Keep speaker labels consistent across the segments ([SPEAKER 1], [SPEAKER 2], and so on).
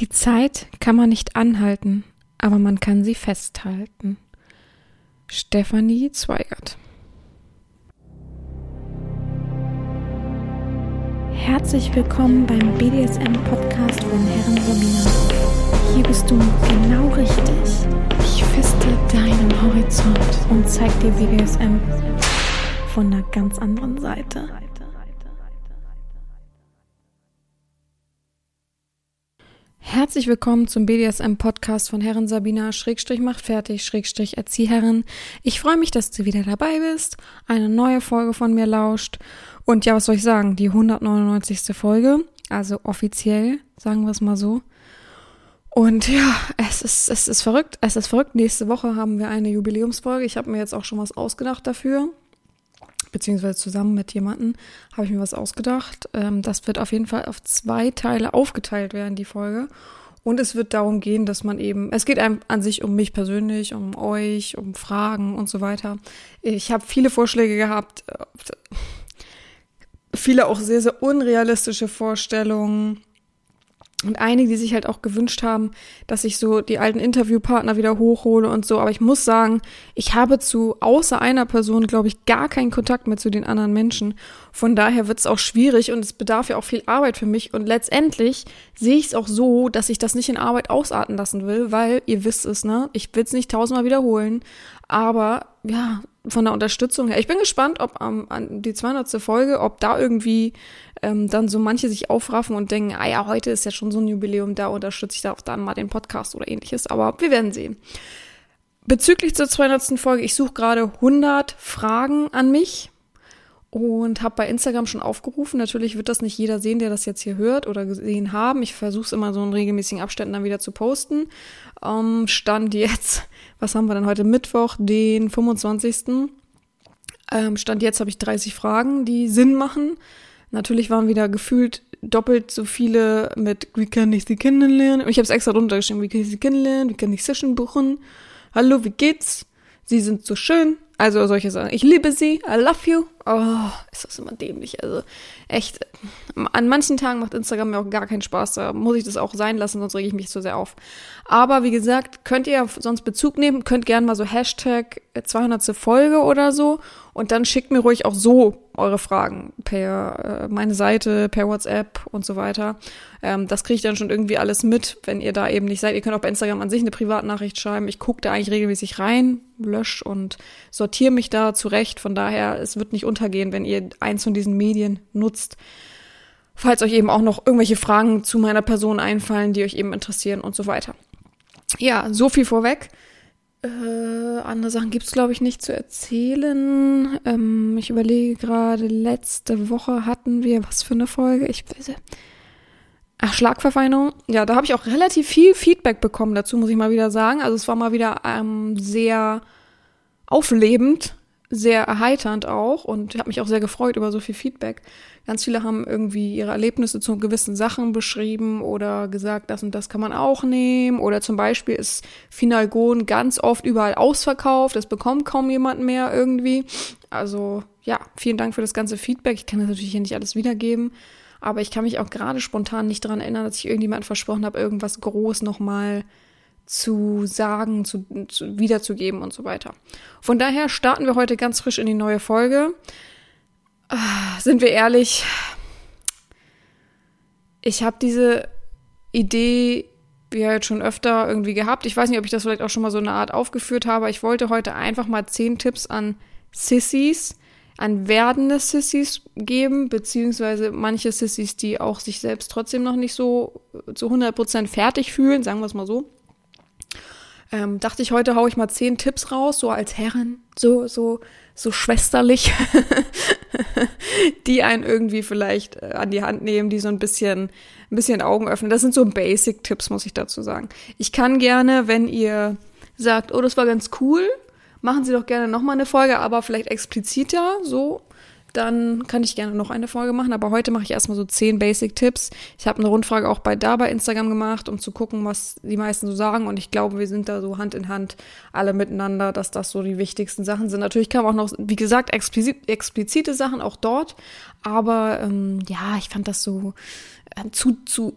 [SPEAKER 1] Die Zeit kann man nicht anhalten, aber man kann sie festhalten. Stefanie Zweigert. Herzlich willkommen beim BDSM-Podcast von Herren Sabina. Hier bist du genau richtig. Ich feste deinen Horizont und zeig dir BDSM von einer ganz anderen Seite. Herzlich willkommen zum BDSM-Podcast von Herren Sabina, Schrägstrich macht fertig, Schrägstrich Erzieherin. Ich freue mich, dass du wieder dabei bist, eine neue Folge von mir lauscht. Und ja, was soll ich sagen, die 199. Folge, also offiziell, sagen wir es mal so. Und ja, es ist, es ist verrückt, es ist verrückt. Nächste Woche haben wir eine Jubiläumsfolge. Ich habe mir jetzt auch schon was ausgedacht dafür beziehungsweise zusammen mit jemandem, habe ich mir was ausgedacht. Ähm, das wird auf jeden Fall auf zwei Teile aufgeteilt werden, die Folge. Und es wird darum gehen, dass man eben, es geht einem an sich um mich persönlich, um euch, um Fragen und so weiter. Ich habe viele Vorschläge gehabt, äh, viele auch sehr, sehr unrealistische Vorstellungen und einige, die sich halt auch gewünscht haben, dass ich so die alten Interviewpartner wieder hochhole und so. Aber ich muss sagen, ich habe zu außer einer Person, glaube ich, gar keinen Kontakt mehr zu den anderen Menschen. Von daher wird es auch schwierig und es bedarf ja auch viel Arbeit für mich. Und letztendlich sehe ich es auch so, dass ich das nicht in Arbeit ausarten lassen will, weil ihr wisst es, ne? Ich will es nicht tausendmal wiederholen. Aber ja, von der Unterstützung her. Ich bin gespannt, ob ähm, an die 200. Folge, ob da irgendwie ähm, dann so manche sich aufraffen und denken, ah ja, heute ist ja schon so ein Jubiläum, da unterstütze ich da auch dann mal den Podcast oder ähnliches. Aber wir werden sehen. Bezüglich zur 200. Folge, ich suche gerade 100 Fragen an mich und habe bei Instagram schon aufgerufen. Natürlich wird das nicht jeder sehen, der das jetzt hier hört oder gesehen haben. Ich versuche es immer so in regelmäßigen Abständen dann wieder zu posten. Ähm, stand jetzt, was haben wir denn heute? Mittwoch, den 25. Ähm, stand jetzt habe ich 30 Fragen, die Sinn machen. Natürlich waren wieder gefühlt doppelt so viele mit, wie kann ich sie kennenlernen? Ich habe es extra runtergeschrieben, wie kann ich sie kennenlernen? Wie kann ich Session buchen? Hallo, wie geht's? Sie sind so schön. Also solche Sachen. Ich liebe sie. I love you. Oh, ist das immer dämlich. Also echt. An manchen Tagen macht Instagram mir auch gar keinen Spaß. Da muss ich das auch sein lassen, sonst rege ich mich zu sehr auf. Aber wie gesagt, könnt ihr sonst Bezug nehmen. Könnt gerne mal so Hashtag 200. Folge oder so. Und dann schickt mir ruhig auch so eure Fragen per äh, meine Seite, per WhatsApp und so weiter. Ähm, das kriege ich dann schon irgendwie alles mit, wenn ihr da eben nicht seid. Ihr könnt auch bei Instagram an sich eine Privatnachricht schreiben. Ich gucke da eigentlich regelmäßig rein, lösche und sortiere mich da zurecht. Von daher, es wird nicht untergehen, wenn ihr eins von diesen Medien nutzt. Falls euch eben auch noch irgendwelche Fragen zu meiner Person einfallen, die euch eben interessieren und so weiter. Ja, so viel vorweg. Äh, andere Sachen gibt's glaube ich, nicht zu erzählen. Ähm, ich überlege gerade, letzte Woche hatten wir, was für eine Folge? Ich weiß Ach, Schlagverfeinerung. Ja, da habe ich auch relativ viel Feedback bekommen dazu, muss ich mal wieder sagen. Also es war mal wieder ähm, sehr auflebend, sehr erheiternd auch und habe mich auch sehr gefreut über so viel Feedback. Ganz viele haben irgendwie ihre Erlebnisse zu gewissen Sachen beschrieben oder gesagt, das und das kann man auch nehmen. Oder zum Beispiel ist Finalgon ganz oft überall ausverkauft, das bekommt kaum jemand mehr irgendwie. Also ja, vielen Dank für das ganze Feedback. Ich kann das natürlich hier nicht alles wiedergeben. Aber ich kann mich auch gerade spontan nicht daran erinnern, dass ich irgendjemand versprochen habe, irgendwas groß nochmal zu sagen, zu, zu, wiederzugeben und so weiter. Von daher starten wir heute ganz frisch in die neue Folge. Ah, sind wir ehrlich, ich habe diese Idee ja jetzt schon öfter irgendwie gehabt. Ich weiß nicht, ob ich das vielleicht auch schon mal so eine Art aufgeführt habe. Ich wollte heute einfach mal zehn Tipps an Sissies, an werdende Sissies geben, beziehungsweise manche Sissies, die auch sich selbst trotzdem noch nicht so zu 100% fertig fühlen, sagen wir es mal so. Ähm, dachte ich, heute haue ich mal zehn Tipps raus, so als Herren, so, so, so schwesterlich, die einen irgendwie vielleicht äh, an die Hand nehmen, die so ein bisschen, ein bisschen Augen öffnen. Das sind so Basic-Tipps, muss ich dazu sagen. Ich kann gerne, wenn ihr sagt, oh, das war ganz cool, machen Sie doch gerne nochmal eine Folge, aber vielleicht expliziter, so dann kann ich gerne noch eine Folge machen. Aber heute mache ich erstmal so zehn Basic-Tipps. Ich habe eine Rundfrage auch bei da bei Instagram gemacht, um zu gucken, was die meisten so sagen. Und ich glaube, wir sind da so Hand in Hand alle miteinander, dass das so die wichtigsten Sachen sind. Natürlich kamen auch noch, wie gesagt, explizit, explizite Sachen auch dort. Aber ähm, ja, ich fand das so äh, zu, zu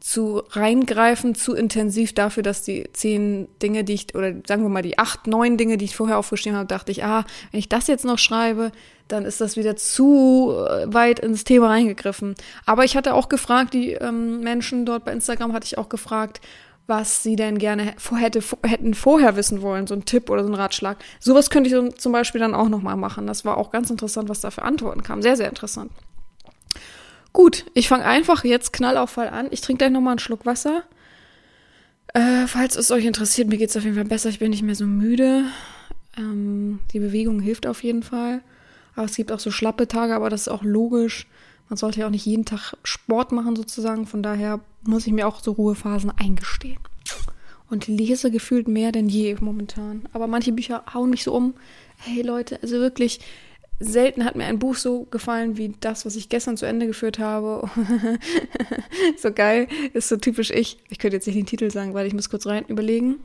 [SPEAKER 1] zu reingreifen, zu intensiv dafür, dass die zehn Dinge, die ich, oder sagen wir mal die acht, neun Dinge, die ich vorher aufgeschrieben habe, dachte ich, ah, wenn ich das jetzt noch schreibe, dann ist das wieder zu äh, weit ins Thema reingegriffen. Aber ich hatte auch gefragt, die ähm, Menschen dort bei Instagram hatte ich auch gefragt, was sie denn gerne hätte, hätten vorher wissen wollen, so ein Tipp oder so ein Ratschlag. Sowas könnte ich zum Beispiel dann auch nochmal machen. Das war auch ganz interessant, was da für Antworten kam. Sehr, sehr interessant. Gut, ich fange einfach jetzt knallauffall an. Ich trinke gleich nochmal einen Schluck Wasser. Äh, falls es euch interessiert, mir geht es auf jeden Fall besser. Ich bin nicht mehr so müde. Ähm, die Bewegung hilft auf jeden Fall. Aber es gibt auch so schlappe Tage, aber das ist auch logisch. Man sollte ja auch nicht jeden Tag Sport machen sozusagen. Von daher muss ich mir auch so Ruhephasen eingestehen. Und lese gefühlt mehr denn je momentan. Aber manche Bücher hauen mich so um. Hey Leute, also wirklich, selten hat mir ein Buch so gefallen wie das, was ich gestern zu Ende geführt habe. so geil, ist so typisch ich. Ich könnte jetzt nicht den Titel sagen, weil ich muss kurz rein überlegen.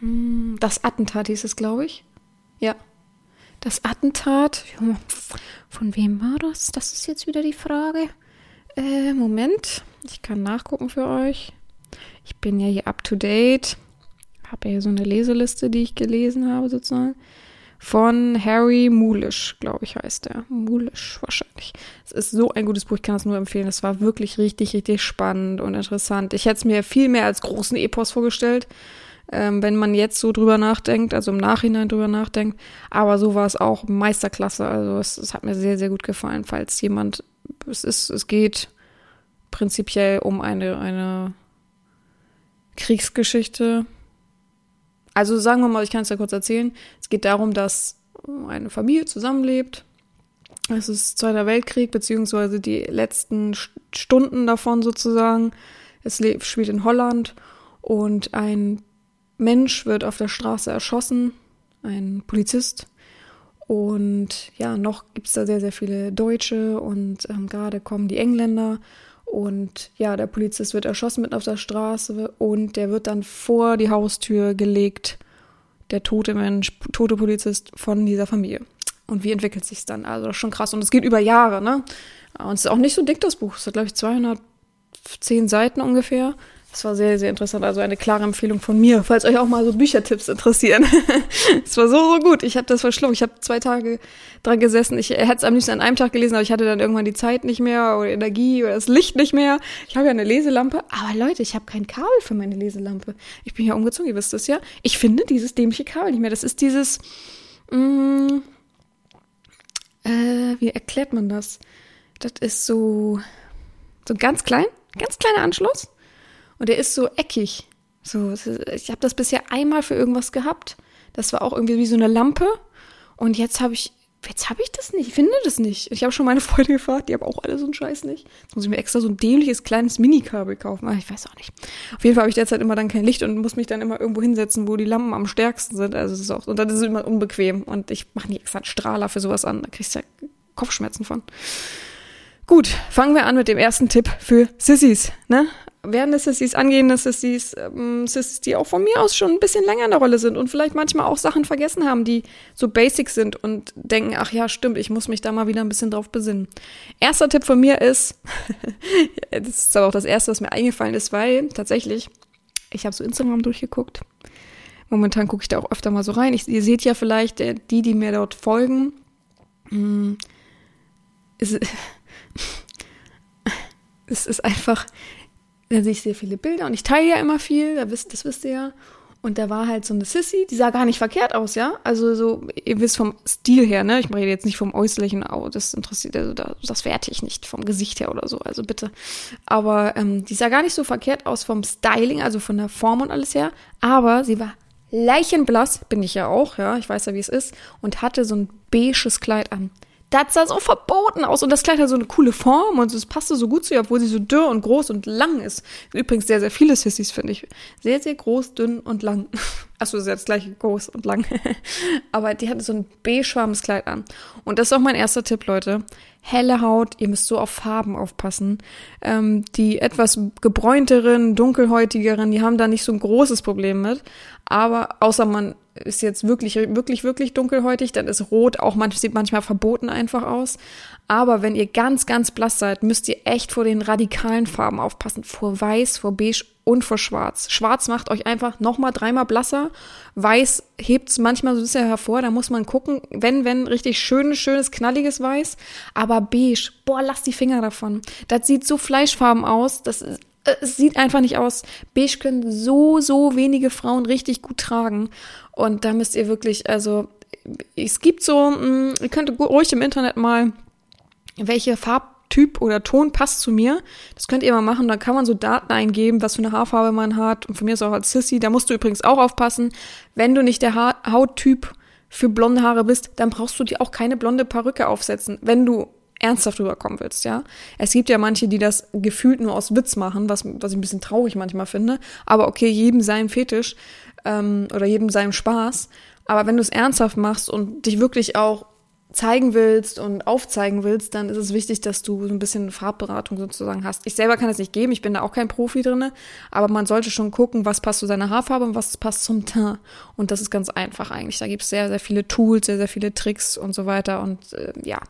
[SPEAKER 1] Hm, das Attentat hieß es, glaube ich. Ja. Das Attentat. Von wem war das? Das ist jetzt wieder die Frage. Äh, Moment. Ich kann nachgucken für euch. Ich bin ja hier up to date. Habe ja hier so eine Leseliste, die ich gelesen habe, sozusagen von Harry Mulisch, glaube ich, heißt er. Mulisch wahrscheinlich. Es ist so ein gutes Buch, ich kann es nur empfehlen. Es war wirklich richtig, richtig spannend und interessant. Ich hätte es mir viel mehr als großen Epos vorgestellt, ähm, wenn man jetzt so drüber nachdenkt, also im Nachhinein drüber nachdenkt. Aber so war es auch Meisterklasse. Also es, es hat mir sehr, sehr gut gefallen, falls jemand, es ist, es geht prinzipiell um eine, eine Kriegsgeschichte also sagen wir mal, ich kann es ja kurz erzählen. Es geht darum, dass eine Familie zusammenlebt. Es ist Zweiter Weltkrieg, beziehungsweise die letzten Stunden davon sozusagen. Es spielt in Holland und ein Mensch wird auf der Straße erschossen, ein Polizist. Und ja, noch gibt es da sehr, sehr viele Deutsche und ähm, gerade kommen die Engländer und ja, der Polizist wird erschossen mitten auf der Straße und der wird dann vor die Haustür gelegt, der tote Mensch, tote Polizist von dieser Familie. Und wie entwickelt sich dann? Also das ist schon krass. Und es geht über Jahre, ne? Und es ist auch nicht so dick, das Buch. Es hat, glaube ich, 210 Seiten ungefähr. Das war sehr, sehr interessant. Also eine klare Empfehlung von mir, falls euch auch mal so Büchertipps interessieren. Es war so, so gut. Ich habe das verschlungen. Ich habe zwei Tage dran gesessen. Ich hätte es am liebsten an einem Tag gelesen, aber ich hatte dann irgendwann die Zeit nicht mehr oder Energie oder das Licht nicht mehr. Ich habe ja eine Leselampe. Aber Leute, ich habe kein Kabel für meine Leselampe. Ich bin ja umgezogen, ihr wisst das ja. Ich finde dieses dämliche Kabel nicht mehr. Das ist dieses... Mh, mm, äh, wie erklärt man das? Das ist so... So ganz klein. Ganz kleiner Anschluss und der ist so eckig. So, ich habe das bisher einmal für irgendwas gehabt. Das war auch irgendwie wie so eine Lampe. Und jetzt habe ich, jetzt habe ich das nicht. Ich finde das nicht. Ich habe schon meine Freunde gefragt, die haben auch alle so einen Scheiß nicht. Jetzt muss ich mir extra so ein dämliches kleines Minikabel kaufen. Aber ich weiß auch nicht. Auf jeden Fall habe ich derzeit immer dann kein Licht und muss mich dann immer irgendwo hinsetzen, wo die Lampen am stärksten sind. Also ist auch, und dann ist es immer unbequem. Und ich mache nicht extra einen Strahler für sowas an. Da kriegst du ja Kopfschmerzen von. Gut, fangen wir an mit dem ersten Tipp für Sissys. Ne? Werdende Sissys, angehende Sissys, ähm, Sissys, die auch von mir aus schon ein bisschen länger in der Rolle sind und vielleicht manchmal auch Sachen vergessen haben, die so basic sind und denken, ach ja, stimmt, ich muss mich da mal wieder ein bisschen drauf besinnen. Erster Tipp von mir ist, das ist aber auch das erste, was mir eingefallen ist, weil tatsächlich, ich habe so Instagram durchgeguckt. Momentan gucke ich da auch öfter mal so rein. Ich, ihr seht ja vielleicht, äh, die, die mir dort folgen, mh, es, es ist einfach, da sehe ich sehr viele Bilder und ich teile ja immer viel, da wisst, das wisst ihr ja. Und da war halt so eine Sissy, die sah gar nicht verkehrt aus, ja. Also so, ihr wisst vom Stil her, ne? Ich rede jetzt nicht vom äußerlichen, oh, das interessiert, also das, das werte ich nicht vom Gesicht her oder so, also bitte. Aber ähm, die sah gar nicht so verkehrt aus vom Styling, also von der Form und alles her. Aber sie war leichenblass, bin ich ja auch, ja, ich weiß ja, wie es ist, und hatte so ein beiges Kleid an. Das sah so verboten aus und das Kleid hat so eine coole Form und es passte so gut zu ihr, obwohl sie so dürr und groß und lang ist. Übrigens sehr, sehr viele Sissys, finde ich. Sehr, sehr groß, dünn und lang. Achso, ist ja das gleiche groß und lang. Aber die hatte so ein beigefarbenes Kleid an. Und das ist auch mein erster Tipp, Leute. Helle Haut, ihr müsst so auf Farben aufpassen. Ähm, die etwas gebräunteren, dunkelhäutigeren, die haben da nicht so ein großes Problem mit. Aber außer man ist jetzt wirklich, wirklich, wirklich dunkelhäutig, dann ist Rot auch manch, sieht manchmal verboten einfach aus. Aber wenn ihr ganz, ganz blass seid, müsst ihr echt vor den radikalen Farben aufpassen. Vor Weiß, vor Beige und vor Schwarz. Schwarz macht euch einfach nochmal dreimal blasser. Weiß hebt es manchmal so sehr hervor. Da muss man gucken, wenn, wenn, richtig schönes, schönes, knalliges Weiß. Aber Beige, boah, lasst die Finger davon. Das sieht so fleischfarben aus. Das ist, äh, es sieht einfach nicht aus. Beige können so, so wenige Frauen richtig gut tragen. Und da müsst ihr wirklich, also, es gibt so, mm, ihr könnt ruhig im Internet mal welche Farbtyp oder Ton passt zu mir. Das könnt ihr mal machen. Da kann man so Daten eingeben, was für eine Haarfarbe man hat. Und von mir ist auch als Sissy. Da musst du übrigens auch aufpassen. Wenn du nicht der ha Hauttyp für blonde Haare bist, dann brauchst du dir auch keine blonde Perücke aufsetzen, wenn du ernsthaft rüberkommen willst, ja. Es gibt ja manche, die das gefühlt nur aus Witz machen, was, was ich ein bisschen traurig manchmal finde. Aber okay, jedem sein Fetisch ähm, oder jedem seinem Spaß. Aber wenn du es ernsthaft machst und dich wirklich auch zeigen willst und aufzeigen willst, dann ist es wichtig, dass du so ein bisschen Farbberatung sozusagen hast. Ich selber kann es nicht geben, ich bin da auch kein Profi drinne, aber man sollte schon gucken, was passt zu seiner Haarfarbe und was passt zum Teint. Und das ist ganz einfach eigentlich. Da gibt es sehr, sehr viele Tools, sehr, sehr viele Tricks und so weiter. Und äh, ja,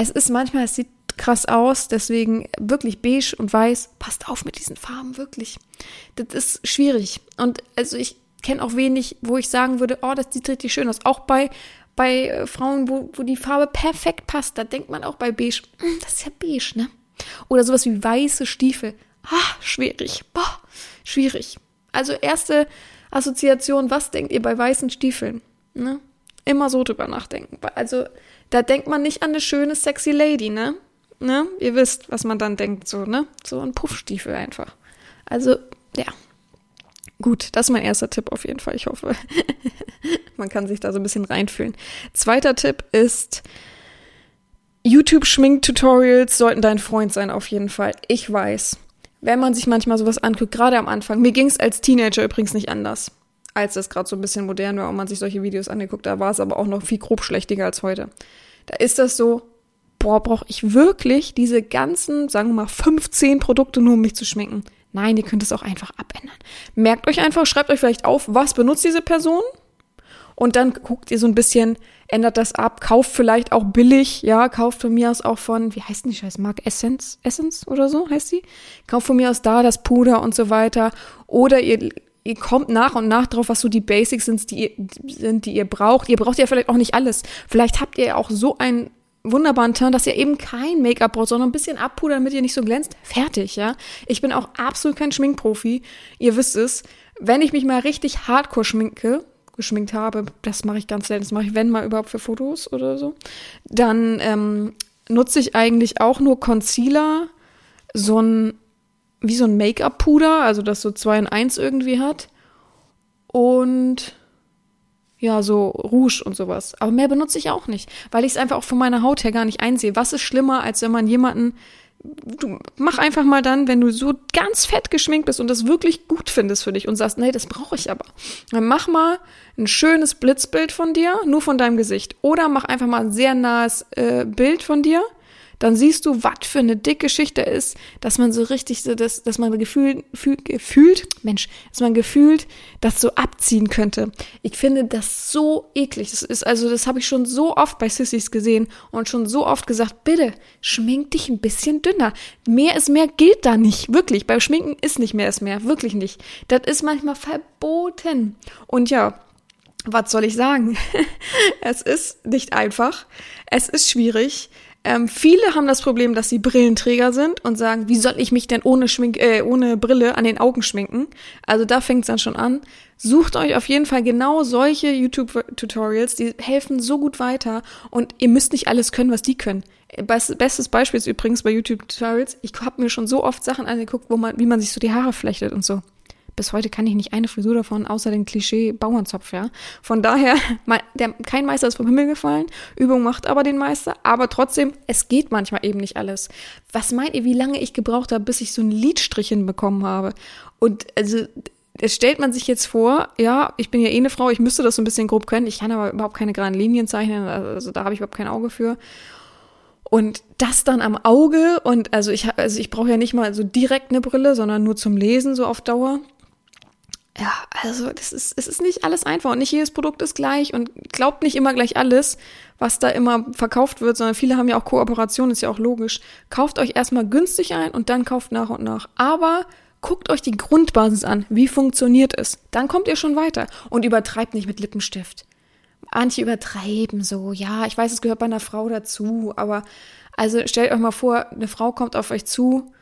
[SPEAKER 1] es ist manchmal, es sieht krass aus, deswegen wirklich beige und weiß, passt auf mit diesen Farben, wirklich. Das ist schwierig. Und also ich kenne auch wenig, wo ich sagen würde, oh, das sieht richtig schön aus. Auch bei bei äh, Frauen, wo, wo die Farbe perfekt passt, da denkt man auch bei beige, hm, das ist ja beige, ne? Oder sowas wie weiße Stiefel. Ah, schwierig. Boah, schwierig. Also erste Assoziation, was denkt ihr bei weißen Stiefeln? Ne? Immer so drüber nachdenken. Also da denkt man nicht an eine schöne, sexy Lady, ne? Ne? Ihr wisst, was man dann denkt, so, ne? So ein Puffstiefel einfach. Also, ja, Gut, das ist mein erster Tipp auf jeden Fall. Ich hoffe, man kann sich da so ein bisschen reinfühlen. Zweiter Tipp ist, YouTube-Schmink-Tutorials sollten dein Freund sein, auf jeden Fall. Ich weiß, wenn man sich manchmal sowas anguckt, gerade am Anfang, mir ging es als Teenager übrigens nicht anders, als das gerade so ein bisschen modern war und man sich solche Videos angeguckt, da war es aber auch noch viel grobschlächtiger als heute. Da ist das so, boah, brauche ich wirklich diese ganzen, sagen wir mal, 15 Produkte nur, um mich zu schminken? Nein, ihr könnt es auch einfach abändern. Merkt euch einfach, schreibt euch vielleicht auf, was benutzt diese Person? Und dann guckt ihr so ein bisschen, ändert das ab, kauft vielleicht auch billig, ja, kauft von mir aus auch von, wie heißt denn die scheiß Marke? Essence? Essence oder so heißt sie? Kauft von mir aus da das Puder und so weiter. Oder ihr, ihr kommt nach und nach drauf, was so die Basics sind, die ihr, sind, die ihr braucht. Ihr braucht ja vielleicht auch nicht alles. Vielleicht habt ihr auch so ein wunderbaren Turn, dass ihr eben kein Make-up braucht, sondern ein bisschen abpudern, damit ihr nicht so glänzt. Fertig, ja. Ich bin auch absolut kein Schminkprofi. Ihr wisst es. Wenn ich mich mal richtig hardcore schminke, geschminkt habe, das mache ich ganz selten, das mache ich, wenn mal überhaupt für Fotos oder so, dann ähm, nutze ich eigentlich auch nur Concealer, so ein, wie so ein Make-up-Puder, also das so 2 in 1 irgendwie hat. Und ja, so Rouge und sowas. Aber mehr benutze ich auch nicht, weil ich es einfach auch von meiner Haut her gar nicht einsehe. Was ist schlimmer, als wenn man jemanden du mach einfach mal dann, wenn du so ganz fett geschminkt bist und das wirklich gut findest für dich und sagst, nee, das brauche ich aber. Dann mach mal ein schönes Blitzbild von dir, nur von deinem Gesicht. Oder mach einfach mal ein sehr nahes äh, Bild von dir dann siehst du, was für eine dicke Geschichte ist, dass man so richtig so, dass, dass man gefühlt, gefühlt, Mensch, dass man gefühlt das so abziehen könnte. Ich finde das so eklig. Das ist, also, das habe ich schon so oft bei Sissys gesehen und schon so oft gesagt, bitte, schmink dich ein bisschen dünner. Mehr ist mehr gilt da nicht. Wirklich. Beim Schminken ist nicht mehr ist mehr. Wirklich nicht. Das ist manchmal verboten. Und ja, was soll ich sagen? es ist nicht einfach. Es ist schwierig. Ähm, viele haben das Problem, dass sie Brillenträger sind und sagen, wie soll ich mich denn ohne, Schmink äh, ohne Brille an den Augen schminken? Also da fängt es dann schon an. Sucht euch auf jeden Fall genau solche YouTube-Tutorials, die helfen so gut weiter und ihr müsst nicht alles können, was die können. Bestes Beispiel ist übrigens bei YouTube-Tutorials, ich habe mir schon so oft Sachen angeguckt, wo man, wie man sich so die Haare flechtet und so bis heute kann ich nicht eine Frisur davon, außer den Klischee Bauernzopf, ja. Von daher, der, kein Meister ist vom Himmel gefallen, Übung macht aber den Meister, aber trotzdem, es geht manchmal eben nicht alles. Was meint ihr, wie lange ich gebraucht habe, bis ich so ein Lidstrich hinbekommen habe? Und also, das stellt man sich jetzt vor, ja, ich bin ja eh eine Frau, ich müsste das so ein bisschen grob können, ich kann aber überhaupt keine geraden Linien zeichnen, also da habe ich überhaupt kein Auge für. Und das dann am Auge und also ich also ich brauche ja nicht mal so direkt eine Brille, sondern nur zum Lesen so auf Dauer ja, also das ist, es ist nicht alles einfach und nicht jedes Produkt ist gleich und glaubt nicht immer gleich alles, was da immer verkauft wird, sondern viele haben ja auch Kooperationen, ist ja auch logisch. Kauft euch erstmal günstig ein und dann kauft nach und nach. Aber guckt euch die Grundbasis an. Wie funktioniert es? Dann kommt ihr schon weiter und übertreibt nicht mit Lippenstift. Manche übertreiben so, ja, ich weiß, es gehört bei einer Frau dazu, aber also stellt euch mal vor, eine Frau kommt auf euch zu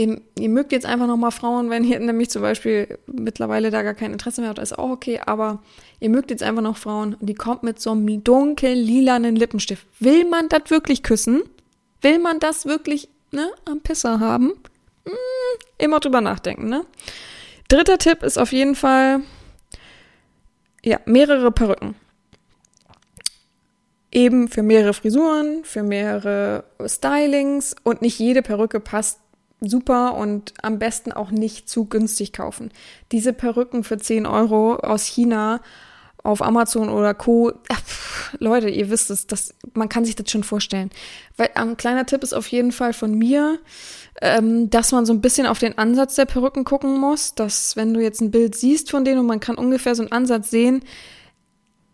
[SPEAKER 1] Ihr, ihr mögt jetzt einfach nochmal Frauen, wenn ihr nämlich zum Beispiel mittlerweile da gar kein Interesse mehr habt, ist auch okay, aber ihr mögt jetzt einfach noch Frauen und die kommt mit so einem dunkel lilanen Lippenstift. Will man das wirklich küssen? Will man das wirklich ne, am Pisser haben? Hm, immer drüber nachdenken, ne? Dritter Tipp ist auf jeden Fall, ja, mehrere Perücken. Eben für mehrere Frisuren, für mehrere Stylings und nicht jede Perücke passt super und am besten auch nicht zu günstig kaufen. Diese Perücken für 10 Euro aus China auf Amazon oder Co. Pff, Leute, ihr wisst es, das, man kann sich das schon vorstellen. Weil ein kleiner Tipp ist auf jeden Fall von mir, ähm, dass man so ein bisschen auf den Ansatz der Perücken gucken muss, dass wenn du jetzt ein Bild siehst von denen und man kann ungefähr so einen Ansatz sehen,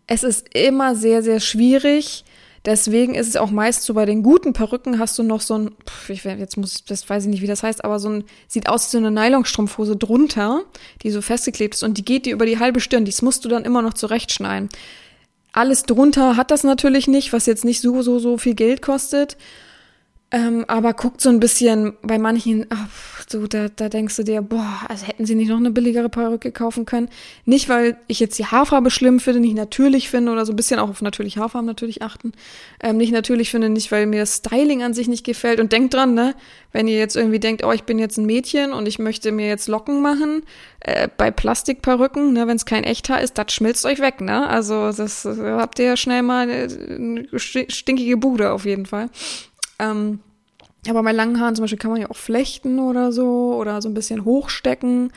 [SPEAKER 1] es ist immer sehr, sehr schwierig, Deswegen ist es auch meist so bei den guten Perücken hast du noch so ein, ich, jetzt muss, das weiß ich nicht, wie das heißt, aber so ein, sieht aus wie so eine Nylonstrumpfhose drunter, die so festgeklebt ist und die geht dir über die halbe Stirn. Dies musst du dann immer noch zurechtschneiden. Alles drunter hat das natürlich nicht, was jetzt nicht so, so, so viel Geld kostet. Ähm, aber guckt so ein bisschen bei manchen, ach, so, da, da denkst du dir, boah, also hätten sie nicht noch eine billigere Perücke kaufen können. Nicht, weil ich jetzt die Haarfarbe schlimm finde, nicht natürlich finde oder so ein bisschen auch auf natürlich Haarfarben natürlich achten. Ähm, nicht natürlich finde, nicht, weil mir das Styling an sich nicht gefällt. Und denkt dran, ne, wenn ihr jetzt irgendwie denkt, oh, ich bin jetzt ein Mädchen und ich möchte mir jetzt Locken machen, äh, bei Plastikperücken, ne, wenn es kein Echthaar ist, das schmilzt euch weg, ne? Also das äh, habt ihr schnell mal eine stinkige Bude auf jeden Fall. Ähm, aber bei langen Haaren zum Beispiel kann man ja auch flechten oder so oder so ein bisschen hochstecken.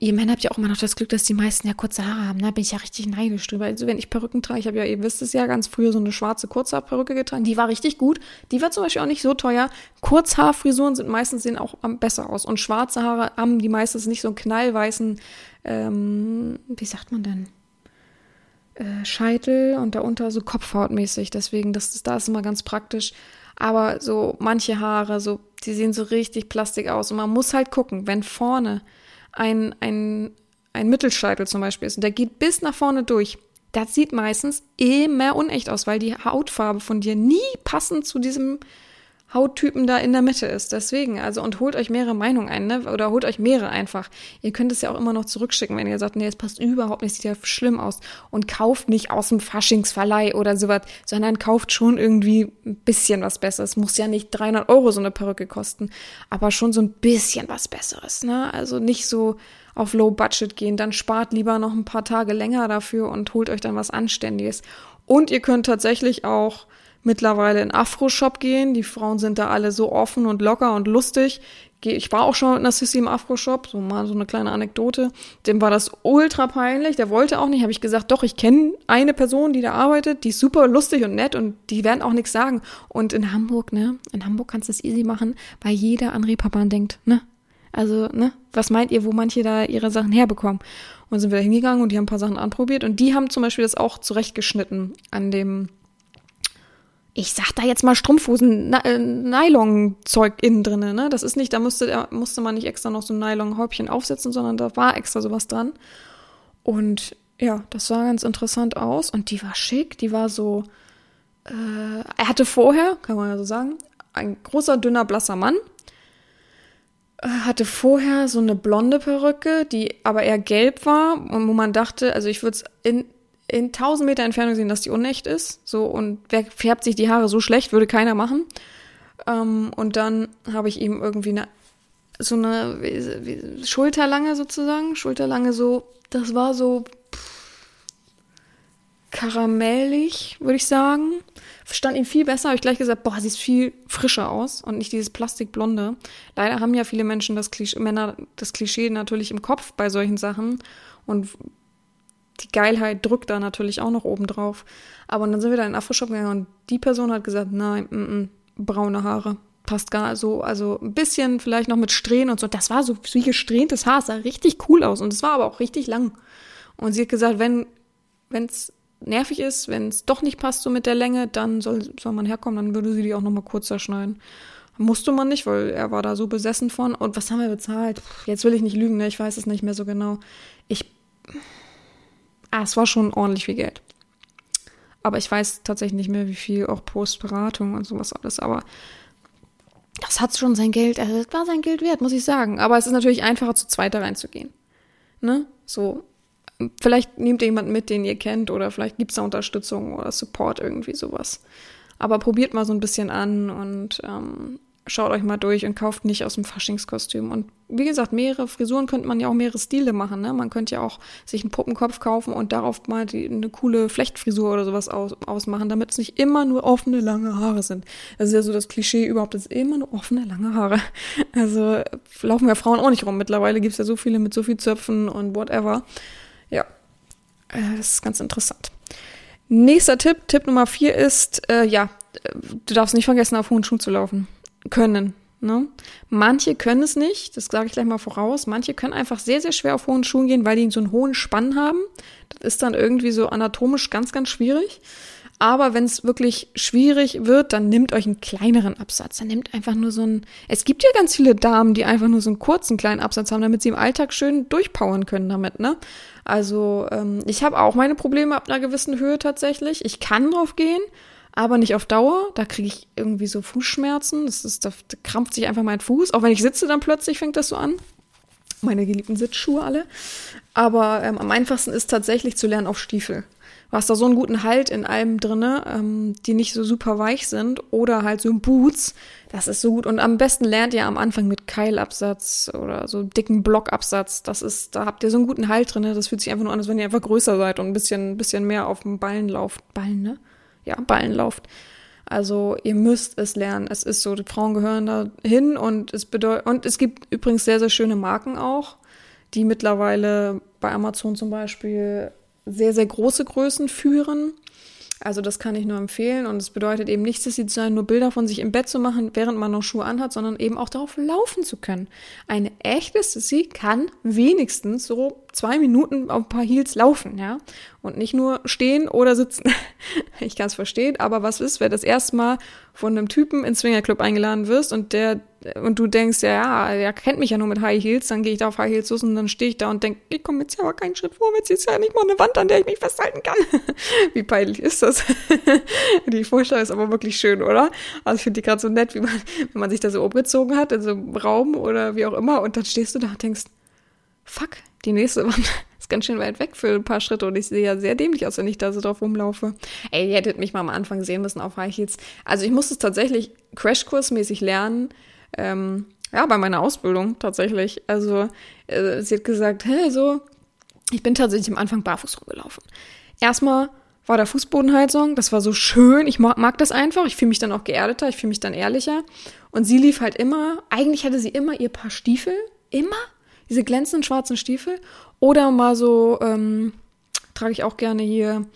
[SPEAKER 1] Ihr Männer habt ja auch immer noch das Glück, dass die meisten ja kurze Haare haben. Da bin ich ja richtig neidisch drüber. Also wenn ich Perücken trage, ich habe ja, ihr wisst es ja, ganz früher so eine schwarze Kurzhaarperücke getragen. Die war richtig gut. Die war zum Beispiel auch nicht so teuer. Kurzhaarfrisuren sind meistens sehen auch besser aus. Und schwarze Haare haben die meistens nicht so einen knallweißen, ähm, wie sagt man denn? Äh, Scheitel und darunter so Kopfhautmäßig. Deswegen, das, da ist immer ganz praktisch. Aber so manche Haare, so, die sehen so richtig plastik aus. Und man muss halt gucken, wenn vorne ein, ein, ein Mittelscheitel zum Beispiel ist und der geht bis nach vorne durch, das sieht meistens immer unecht aus, weil die Hautfarbe von dir nie passend zu diesem Hauttypen da in der Mitte ist. Deswegen, also und holt euch mehrere Meinungen ein, ne? Oder holt euch mehrere einfach. Ihr könnt es ja auch immer noch zurückschicken, wenn ihr sagt, nee, es passt überhaupt nicht, sieht ja schlimm aus. Und kauft nicht aus dem Faschingsverleih oder sowas, sondern kauft schon irgendwie ein bisschen was Besseres. Muss ja nicht 300 Euro so eine Perücke kosten, aber schon so ein bisschen was Besseres, ne? Also nicht so auf Low Budget gehen, dann spart lieber noch ein paar Tage länger dafür und holt euch dann was Anständiges. Und ihr könnt tatsächlich auch mittlerweile in Afro-Shop gehen. Die Frauen sind da alle so offen und locker und lustig. Ich war auch schon mit einer Sissy im Afro-Shop, so mal so eine kleine Anekdote. Dem war das ultra peinlich, der wollte auch nicht. Habe ich gesagt, doch, ich kenne eine Person, die da arbeitet, die ist super lustig und nett und die werden auch nichts sagen. Und in Hamburg, ne, in Hamburg kannst du es easy machen, weil jeder an Reeperbahn denkt, ne. Also, ne, was meint ihr, wo manche da ihre Sachen herbekommen? Und sind wir da hingegangen und die haben ein paar Sachen anprobiert und die haben zum Beispiel das auch zurechtgeschnitten an dem ich sag da jetzt mal Strumpfhosen, äh, Nylon-Zeug innen drinne, ne? Das ist nicht, da musste, musste man nicht extra noch so ein Nylon-Häubchen aufsetzen, sondern da war extra sowas dran. Und ja, das sah ganz interessant aus und die war schick, die war so, äh, er hatte vorher, kann man ja so sagen, ein großer, dünner, blasser Mann, äh, hatte vorher so eine blonde Perücke, die aber eher gelb war und wo man dachte, also ich würde es in in 1000 Meter Entfernung sehen, dass die unecht ist. So, und wer färbt sich die Haare so schlecht, würde keiner machen. Ähm, und dann habe ich ihm irgendwie eine, so eine wie, wie, Schulterlange sozusagen, Schulterlange so, das war so karamellig, würde ich sagen. Verstand ihn viel besser, habe ich gleich gesagt, boah, sie ist viel frischer aus und nicht dieses Plastikblonde. Leider haben ja viele Menschen das Klischee, Männer das Klischee natürlich im Kopf bei solchen Sachen und die Geilheit drückt da natürlich auch noch oben drauf. Aber dann sind wir da in den Afro-Shop gegangen und die Person hat gesagt, nein, m -m, braune Haare. passt gar so, also ein bisschen vielleicht noch mit Strähnen und so. Das war so wie gesträhntes Haar, sah richtig cool aus und es war aber auch richtig lang. Und sie hat gesagt, wenn es nervig ist, wenn es doch nicht passt so mit der Länge, dann soll, soll man herkommen, dann würde sie die auch noch mal kurzer schneiden. Musste man nicht, weil er war da so besessen von. Und was haben wir bezahlt? Jetzt will ich nicht lügen, ne? ich weiß es nicht mehr so genau. Ich. Ah, es war schon ordentlich viel Geld. Aber ich weiß tatsächlich nicht mehr, wie viel auch Postberatung und sowas alles. Aber das hat schon sein Geld, also das war sein Geld wert, muss ich sagen. Aber es ist natürlich einfacher, zu zweit da reinzugehen. Ne? So, vielleicht nehmt ihr jemanden mit, den ihr kennt, oder vielleicht gibt es da Unterstützung oder Support, irgendwie sowas. Aber probiert mal so ein bisschen an und ähm, schaut euch mal durch und kauft nicht aus dem Faschingskostüm. Und wie gesagt, mehrere Frisuren könnte man ja auch mehrere Stile machen. Ne? Man könnte ja auch sich einen Puppenkopf kaufen und darauf mal die, eine coole Flechtfrisur oder sowas aus, ausmachen, damit es nicht immer nur offene, lange Haare sind. Das ist ja so das Klischee überhaupt, das ist immer nur offene, lange Haare. Also laufen ja Frauen auch nicht rum. Mittlerweile gibt es ja so viele mit so viel Zöpfen und whatever. Ja, äh, das ist ganz interessant. Nächster Tipp, Tipp Nummer vier ist, äh, ja, du darfst nicht vergessen, auf hohen Schuhen zu laufen können. Ne? Manche können es nicht, das sage ich gleich mal voraus. Manche können einfach sehr, sehr schwer auf hohen Schuhen gehen, weil die so einen hohen Spann haben. Das ist dann irgendwie so anatomisch ganz, ganz schwierig. Aber wenn es wirklich schwierig wird, dann nimmt euch einen kleineren Absatz. Dann nimmt einfach nur so einen. Es gibt ja ganz viele Damen, die einfach nur so einen kurzen kleinen Absatz haben, damit sie im Alltag schön durchpowern können damit, ne? Also ähm, ich habe auch meine Probleme ab einer gewissen Höhe tatsächlich. Ich kann drauf gehen, aber nicht auf Dauer. Da kriege ich irgendwie so Fußschmerzen. Das ist, da, krampft sich einfach mein Fuß. Auch wenn ich sitze, dann plötzlich fängt das so an. Meine geliebten Sitzschuhe alle. Aber ähm, am einfachsten ist tatsächlich zu lernen auf Stiefel. Du hast da so einen guten Halt in allem drinne, ähm, die nicht so super weich sind oder halt so Boots. Das ist so gut. Und am besten lernt ihr am Anfang mit Keilabsatz oder so dicken Blockabsatz. Das ist, da habt ihr so einen guten Halt drinne. Das fühlt sich einfach nur an, als wenn ihr einfach größer seid und ein bisschen, ein bisschen mehr auf dem Ballen lauft. Ballen, ne? Ja, Ballen lauft. Also ihr müsst es lernen. Es ist so, die Frauen gehören da hin und es bedeutet, und es gibt übrigens sehr, sehr schöne Marken auch, die mittlerweile bei Amazon zum Beispiel sehr, sehr große Größen führen. Also das kann ich nur empfehlen und es bedeutet eben nicht, dass sie sein, nur Bilder von sich im Bett zu machen, während man noch Schuhe anhat, sondern eben auch darauf laufen zu können. Eine echte Sissy kann wenigstens so zwei Minuten auf ein paar Heels laufen, ja. Und nicht nur stehen oder sitzen. ich kann es verstehen, aber was ist, wer das erste Mal von einem Typen ins Swingerclub eingeladen wirst und der und du denkst, ja, ja, der kennt mich ja nur mit High Heels, dann gehe ich da auf High Heels los und dann stehe ich da und denke, ich komme jetzt ja aber keinen Schritt vor, jetzt ist ja nicht mal eine Wand, an der ich mich festhalten kann. wie peinlich ist das? die Vorstellung ist aber wirklich schön, oder? Also ich finde die gerade so nett, wie man, wenn man sich da so umgezogen hat in so einem Raum oder wie auch immer und dann stehst du da und denkst, fuck, die nächste Wand ist ganz schön weit weg für ein paar Schritte und ich sehe ja sehr dämlich aus, wenn ich da so drauf rumlaufe. Ey, ihr hättet mich mal am Anfang sehen müssen auf High Heels. Also ich musste es tatsächlich Crashkursmäßig lernen. Ähm, ja, bei meiner Ausbildung tatsächlich. Also äh, sie hat gesagt, hä, so, ich bin tatsächlich am Anfang barfuß rumgelaufen. Erstmal war da Fußbodenheizung, das war so schön, ich mag, mag das einfach, ich fühle mich dann auch geerdeter, ich fühle mich dann ehrlicher. Und sie lief halt immer, eigentlich hatte sie immer ihr paar Stiefel, immer, diese glänzenden schwarzen Stiefel. Oder mal so, ähm, trage ich auch gerne hier,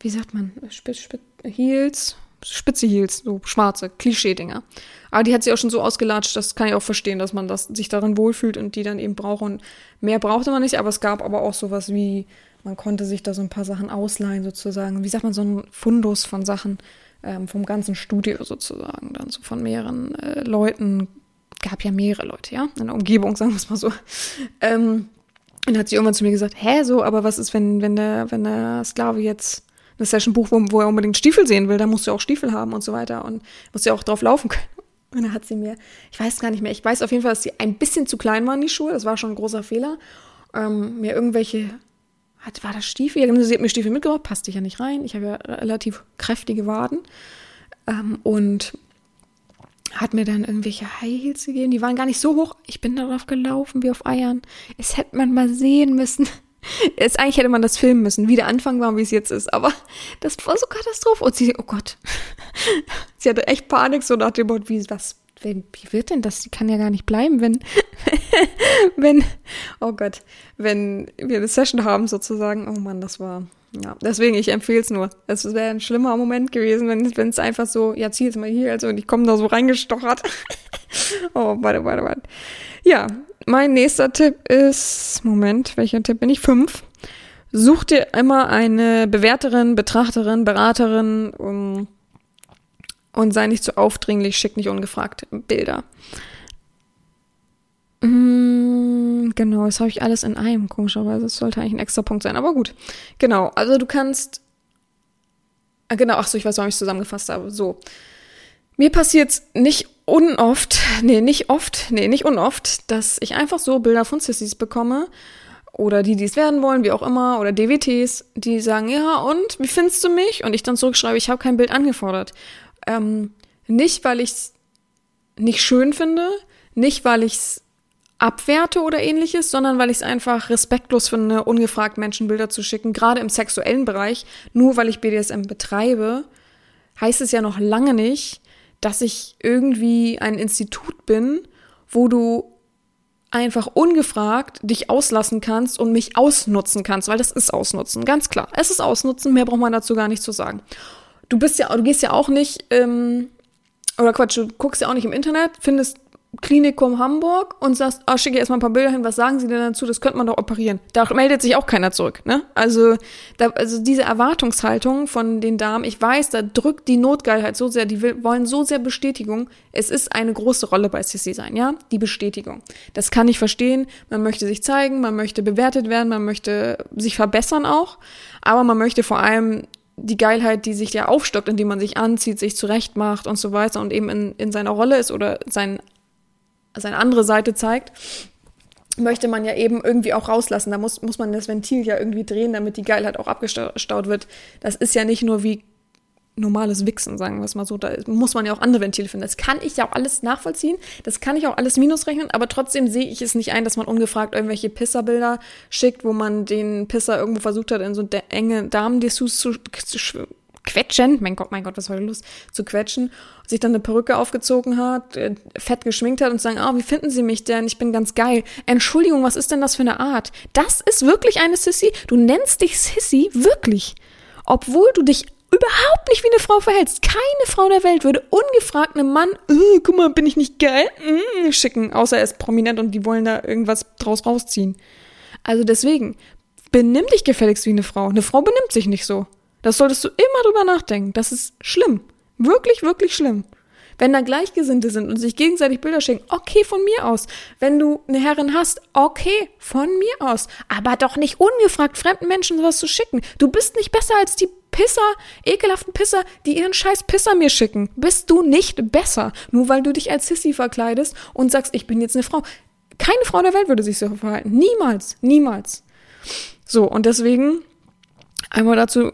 [SPEAKER 1] wie sagt man, Spitz, Spitz, Heels, spitze Heels, so schwarze, Klischee-Dinger. Aber die hat sie auch schon so ausgelatscht, das kann ich auch verstehen, dass man das, sich darin wohlfühlt und die dann eben braucht. Und mehr brauchte man nicht, aber es gab aber auch sowas wie, man konnte sich da so ein paar Sachen ausleihen sozusagen. Wie sagt man, so ein Fundus von Sachen ähm, vom ganzen Studio sozusagen, dann so von mehreren äh, Leuten gab ja mehrere Leute, ja, in der Umgebung, sagen wir es mal so. Ähm, und dann hat sie irgendwann zu mir gesagt, hä, so, aber was ist, wenn, wenn der, wenn der Sklave jetzt eine Session bucht, wo, wo er unbedingt Stiefel sehen will, dann musst du auch Stiefel haben und so weiter und musst ja auch drauf laufen können. Und dann hat sie mir, ich weiß gar nicht mehr, ich weiß auf jeden Fall, dass sie ein bisschen zu klein waren, die Schuhe, das war schon ein großer Fehler, ähm, mir irgendwelche, hat, war das Stiefel? Ja, sie hat mir Stiefel mitgebracht, passte ich ja nicht rein, ich habe ja relativ kräftige Waden ähm, und hat mir dann irgendwelche High Heels gegeben. Die waren gar nicht so hoch. Ich bin darauf gelaufen wie auf Eiern. Es hätte man mal sehen müssen. Es, eigentlich hätte man das filmen müssen, wie der Anfang war und wie es jetzt ist. Aber das war so Katastrophe. Und sie, oh Gott. sie hatte echt Panik, so nach dem Motto, wie, was, wie wird denn das? Sie kann ja gar nicht bleiben, wenn, wenn, oh Gott, wenn wir eine Session haben sozusagen. Oh Mann, das war, Ja, deswegen, ich empfehle es nur. Es wäre ein schlimmer Moment gewesen, wenn es einfach so, ja, zieh jetzt mal hier, also, und ich komme da so reingestochert. oh, warte, warte, warte. Ja, mein nächster Tipp ist, Moment, welcher Tipp bin ich? Fünf. Such dir immer eine Bewerterin, Betrachterin, Beraterin um, und sei nicht zu aufdringlich, schick nicht ungefragt Bilder. Mm, genau, das habe ich alles in einem, komischerweise. Das sollte eigentlich ein extra Punkt sein, aber gut. Genau, also du kannst. Äh, genau, ach so, ich weiß, warum ich es zusammengefasst habe. So. Mir passiert nicht unoft, nee, nicht oft, nee, nicht unoft, dass ich einfach so Bilder von Sissys bekomme oder die, die es werden wollen, wie auch immer, oder DWTs, die sagen, ja, und, wie findest du mich? Und ich dann zurückschreibe, ich habe kein Bild angefordert. Ähm, nicht, weil ich es nicht schön finde, nicht, weil ich es abwerte oder ähnliches, sondern weil ich es einfach respektlos finde, ungefragt Menschen Bilder zu schicken, gerade im sexuellen Bereich. Nur weil ich BDSM betreibe, heißt es ja noch lange nicht, dass ich irgendwie ein Institut bin, wo du einfach ungefragt dich auslassen kannst und mich ausnutzen kannst, weil das ist Ausnutzen, ganz klar. Es ist Ausnutzen, mehr braucht man dazu gar nicht zu sagen. Du bist ja, du gehst ja auch nicht, ähm, oder Quatsch, du guckst ja auch nicht im Internet, findest Klinikum Hamburg und sagst, ah, schicke erstmal ein paar Bilder hin, was sagen sie denn dazu? Das könnte man doch operieren. Da meldet sich auch keiner zurück, ne? Also, da, also diese Erwartungshaltung von den Damen, ich weiß, da drückt die Notgeilheit so sehr, die will, wollen so sehr Bestätigung. Es ist eine große Rolle bei Sissy sein, ja? Die Bestätigung. Das kann ich verstehen. Man möchte sich zeigen, man möchte bewertet werden, man möchte sich verbessern auch, aber man möchte vor allem die Geilheit, die sich ja aufstockt, indem man sich anzieht, sich zurechtmacht und so weiter und eben in, in seiner Rolle ist oder sein seine andere Seite zeigt, möchte man ja eben irgendwie auch rauslassen. Da muss, muss man das Ventil ja irgendwie drehen, damit die Geilheit auch abgestaut wird. Das ist ja nicht nur wie normales Wichsen, sagen wir es mal so. Da muss man ja auch andere Ventile finden. Das kann ich ja auch alles nachvollziehen. Das kann ich auch alles minusrechnen, aber trotzdem sehe ich es nicht ein, dass man ungefragt irgendwelche Pisserbilder schickt, wo man den Pisser irgendwo versucht hat, in so enge Damendessous zu, zu quetschen, mein Gott, mein Gott, was war los, zu quetschen, sich dann eine Perücke aufgezogen hat, äh, fett geschminkt hat und sagen, oh, wie finden Sie mich denn? Ich bin ganz geil. Entschuldigung, was ist denn das für eine Art? Das ist wirklich eine Sissy? Du nennst dich Sissy? Wirklich? Obwohl du dich überhaupt nicht wie eine Frau verhältst. Keine Frau der Welt würde ungefragt einem Mann, äh, guck mal, bin ich nicht geil, äh, schicken, außer er ist prominent und die wollen da irgendwas draus rausziehen. Also deswegen, benimm dich gefälligst wie eine Frau. Eine Frau benimmt sich nicht so. Das solltest du immer drüber nachdenken. Das ist schlimm. Wirklich, wirklich schlimm. Wenn da Gleichgesinnte sind und sich gegenseitig Bilder schicken, okay, von mir aus. Wenn du eine Herrin hast, okay, von mir aus. Aber doch nicht ungefragt fremden Menschen sowas zu schicken. Du bist nicht besser als die Pisser, ekelhaften Pisser, die ihren scheiß Pisser mir schicken. Bist du nicht besser, nur weil du dich als Sissy verkleidest und sagst, ich bin jetzt eine Frau. Keine Frau der Welt würde sich so verhalten. Niemals, niemals. So, und deswegen einmal dazu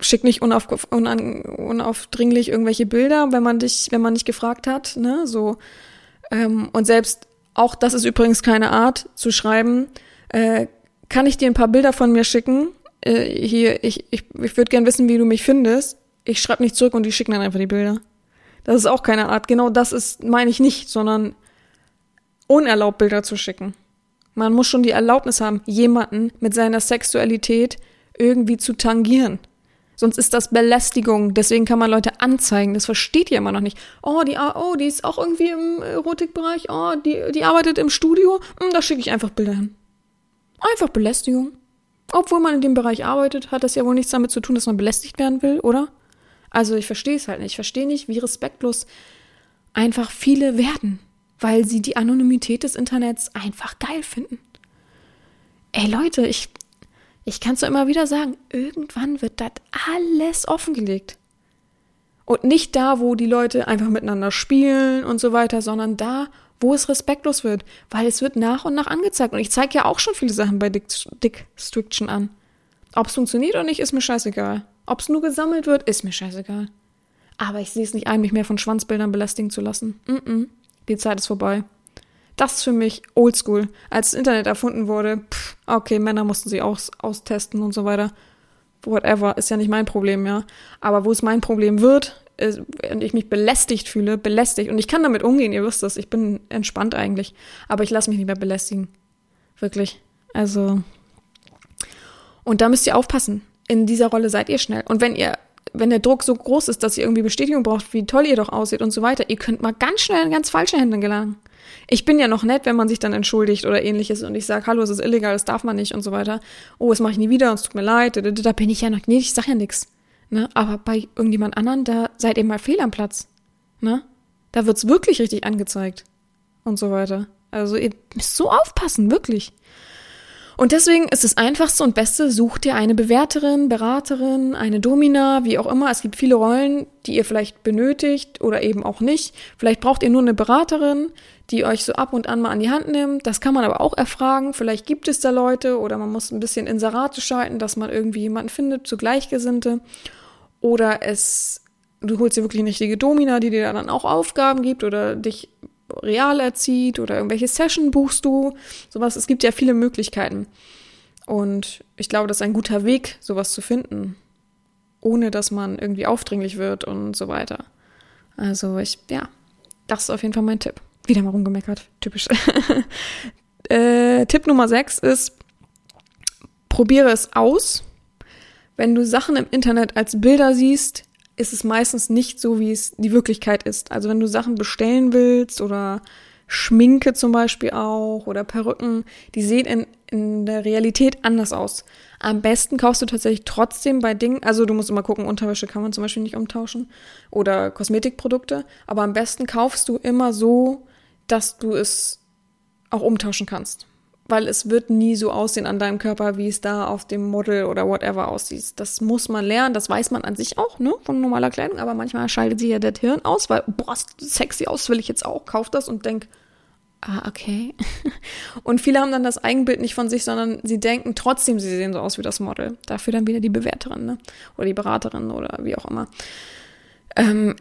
[SPEAKER 1] schick nicht unauf, unan, unaufdringlich irgendwelche Bilder, wenn man dich, wenn man nicht gefragt hat, ne, so. Ähm, und selbst auch das ist übrigens keine Art zu schreiben. Äh, kann ich dir ein paar Bilder von mir schicken? Äh, hier, ich, ich, ich würde gern wissen, wie du mich findest. Ich schreibe nicht zurück und die schicken dann einfach die Bilder. Das ist auch keine Art. Genau das ist, meine ich nicht, sondern unerlaubt Bilder zu schicken. Man muss schon die Erlaubnis haben, jemanden mit seiner Sexualität irgendwie zu tangieren. Sonst ist das Belästigung. Deswegen kann man Leute anzeigen. Das versteht ihr immer noch nicht. Oh, die, oh, die ist auch irgendwie im Erotikbereich. Oh, die, die arbeitet im Studio. Hm, da schicke ich einfach Bilder hin. Einfach Belästigung. Obwohl man in dem Bereich arbeitet, hat das ja wohl nichts damit zu tun, dass man belästigt werden will, oder? Also ich verstehe es halt nicht. Ich verstehe nicht, wie respektlos einfach viele werden, weil sie die Anonymität des Internets einfach geil finden. Ey Leute, ich ich kann es so immer wieder sagen, irgendwann wird das alles offengelegt. Und nicht da, wo die Leute einfach miteinander spielen und so weiter, sondern da, wo es respektlos wird, weil es wird nach und nach angezeigt. Und ich zeige ja auch schon viele Sachen bei Dick Striction an. Ob es funktioniert oder nicht, ist mir scheißegal. Ob es nur gesammelt wird, ist mir scheißegal. Aber ich sehe es nicht ein, mich mehr von Schwanzbildern belästigen zu lassen. Mm -mm. Die Zeit ist vorbei. Das ist für mich oldschool. Als das Internet erfunden wurde, pff, okay, Männer mussten sie aus, austesten und so weiter. Whatever, ist ja nicht mein Problem, ja. Aber wo es mein Problem wird, ist, und ich mich belästigt fühle, belästigt, und ich kann damit umgehen, ihr wisst das, ich bin entspannt eigentlich, aber ich lasse mich nicht mehr belästigen. Wirklich. Also. Und da müsst ihr aufpassen. in dieser Rolle seid ihr schnell. Und wenn ihr, wenn der Druck so groß ist, dass ihr irgendwie Bestätigung braucht, wie toll ihr doch aussieht und so weiter, ihr könnt mal ganz schnell in ganz falsche Hände gelangen. Ich bin ja noch nett, wenn man sich dann entschuldigt oder ähnliches und ich sage, hallo, es ist illegal, das darf man nicht und so weiter. Oh, das mache ich nie wieder und es tut mir leid. Da bin ich ja noch, nee, ich sag ja nix. Ne? Aber bei irgendjemand anderen, da seid ihr mal fehl am Platz. Ne? Da wird's wirklich richtig angezeigt. Und so weiter. Also ihr müsst so aufpassen, wirklich. Und deswegen ist das einfachste und beste, sucht ihr eine Bewerterin, Beraterin, eine Domina, wie auch immer. Es gibt viele Rollen, die ihr vielleicht benötigt oder eben auch nicht. Vielleicht braucht ihr nur eine Beraterin, die euch so ab und an mal an die Hand nimmt. Das kann man aber auch erfragen. Vielleicht gibt es da Leute oder man muss ein bisschen Inserate schalten, dass man irgendwie jemanden findet zu Gleichgesinnte. Oder es, du holst dir wirklich eine richtige Domina, die dir dann auch Aufgaben gibt oder dich real erzieht oder irgendwelche Session buchst du, sowas. Es gibt ja viele Möglichkeiten. Und ich glaube, das ist ein guter Weg, sowas zu finden, ohne dass man irgendwie aufdringlich wird und so weiter. Also ich, ja, das ist auf jeden Fall mein Tipp. Wieder mal rumgemeckert, typisch. äh, Tipp Nummer 6 ist, probiere es aus. Wenn du Sachen im Internet als Bilder siehst, ist es meistens nicht so, wie es die Wirklichkeit ist. Also wenn du Sachen bestellen willst oder Schminke zum Beispiel auch oder Perücken, die sehen in, in der Realität anders aus. Am besten kaufst du tatsächlich trotzdem bei Dingen, also du musst immer gucken, Unterwäsche kann man zum Beispiel nicht umtauschen oder Kosmetikprodukte, aber am besten kaufst du immer so, dass du es auch umtauschen kannst weil es wird nie so aussehen an deinem Körper, wie es da auf dem Model oder whatever aussieht. Das muss man lernen, das weiß man an sich auch, ne, von normaler Kleidung, aber manchmal schaltet sich ja das Hirn aus, weil, boah, sexy aus, will ich jetzt auch, kauf das und denk, ah, okay. Und viele haben dann das Eigenbild nicht von sich, sondern sie denken trotzdem, sie sehen so aus wie das Model. Dafür dann wieder die Bewerterin, ne, oder die Beraterin oder wie auch immer. Ähm,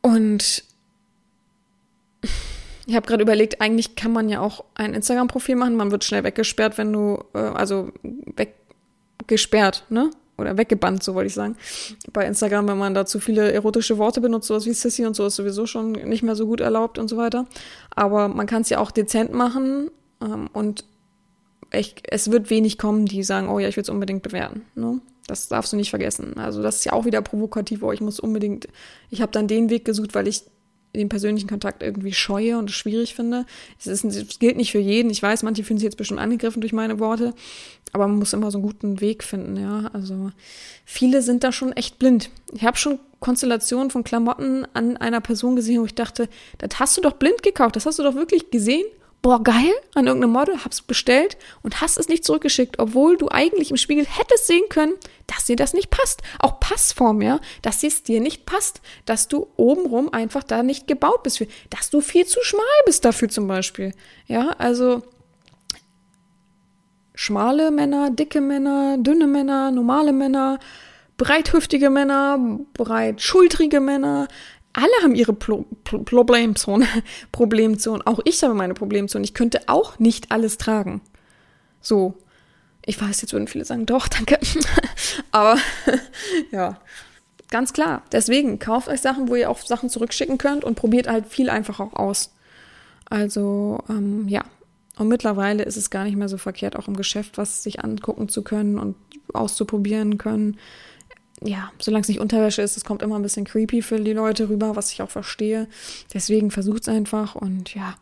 [SPEAKER 1] und ich habe gerade überlegt, eigentlich kann man ja auch ein Instagram-Profil machen. Man wird schnell weggesperrt, wenn du, äh, also weggesperrt, ne? Oder weggebannt, so wollte ich sagen. Bei Instagram, wenn man da zu viele erotische Worte benutzt, sowas wie Sissy und so, ist sowieso schon nicht mehr so gut erlaubt und so weiter. Aber man kann es ja auch dezent machen ähm, und ich, es wird wenig kommen, die sagen, oh ja, ich will es unbedingt bewerten. Ne? Das darfst du nicht vergessen. Also das ist ja auch wieder provokativ, oh, ich muss unbedingt, ich habe dann den Weg gesucht, weil ich den persönlichen Kontakt irgendwie scheue und schwierig finde. Es, ist, es gilt nicht für jeden. Ich weiß, manche fühlen sich jetzt bestimmt angegriffen durch meine Worte, aber man muss immer so einen guten Weg finden, ja. Also viele sind da schon echt blind. Ich habe schon Konstellationen von Klamotten an einer Person gesehen, wo ich dachte, das hast du doch blind gekauft, das hast du doch wirklich gesehen boah, geil, an irgendeinem Model, hab's bestellt und hast es nicht zurückgeschickt, obwohl du eigentlich im Spiegel hättest sehen können, dass dir das nicht passt. Auch Passform, ja, dass es dir nicht passt, dass du obenrum einfach da nicht gebaut bist dass du viel zu schmal bist dafür zum Beispiel. Ja, also schmale Männer, dicke Männer, dünne Männer, normale Männer, breithüftige Männer, breitschultrige Männer, alle haben ihre Pro Pro Problemzonen. Problemzonen. Auch ich habe meine Problemzonen. Ich könnte auch nicht alles tragen. So. Ich weiß, jetzt würden viele sagen, doch, danke. Aber ja, ganz klar. Deswegen kauft euch Sachen, wo ihr auch Sachen zurückschicken könnt und probiert halt viel einfach auch aus. Also, ähm, ja. Und mittlerweile ist es gar nicht mehr so verkehrt, auch im Geschäft was sich angucken zu können und auszuprobieren können ja, solange es nicht Unterwäsche ist, es kommt immer ein bisschen creepy für die Leute rüber, was ich auch verstehe. Deswegen versucht es einfach und ja,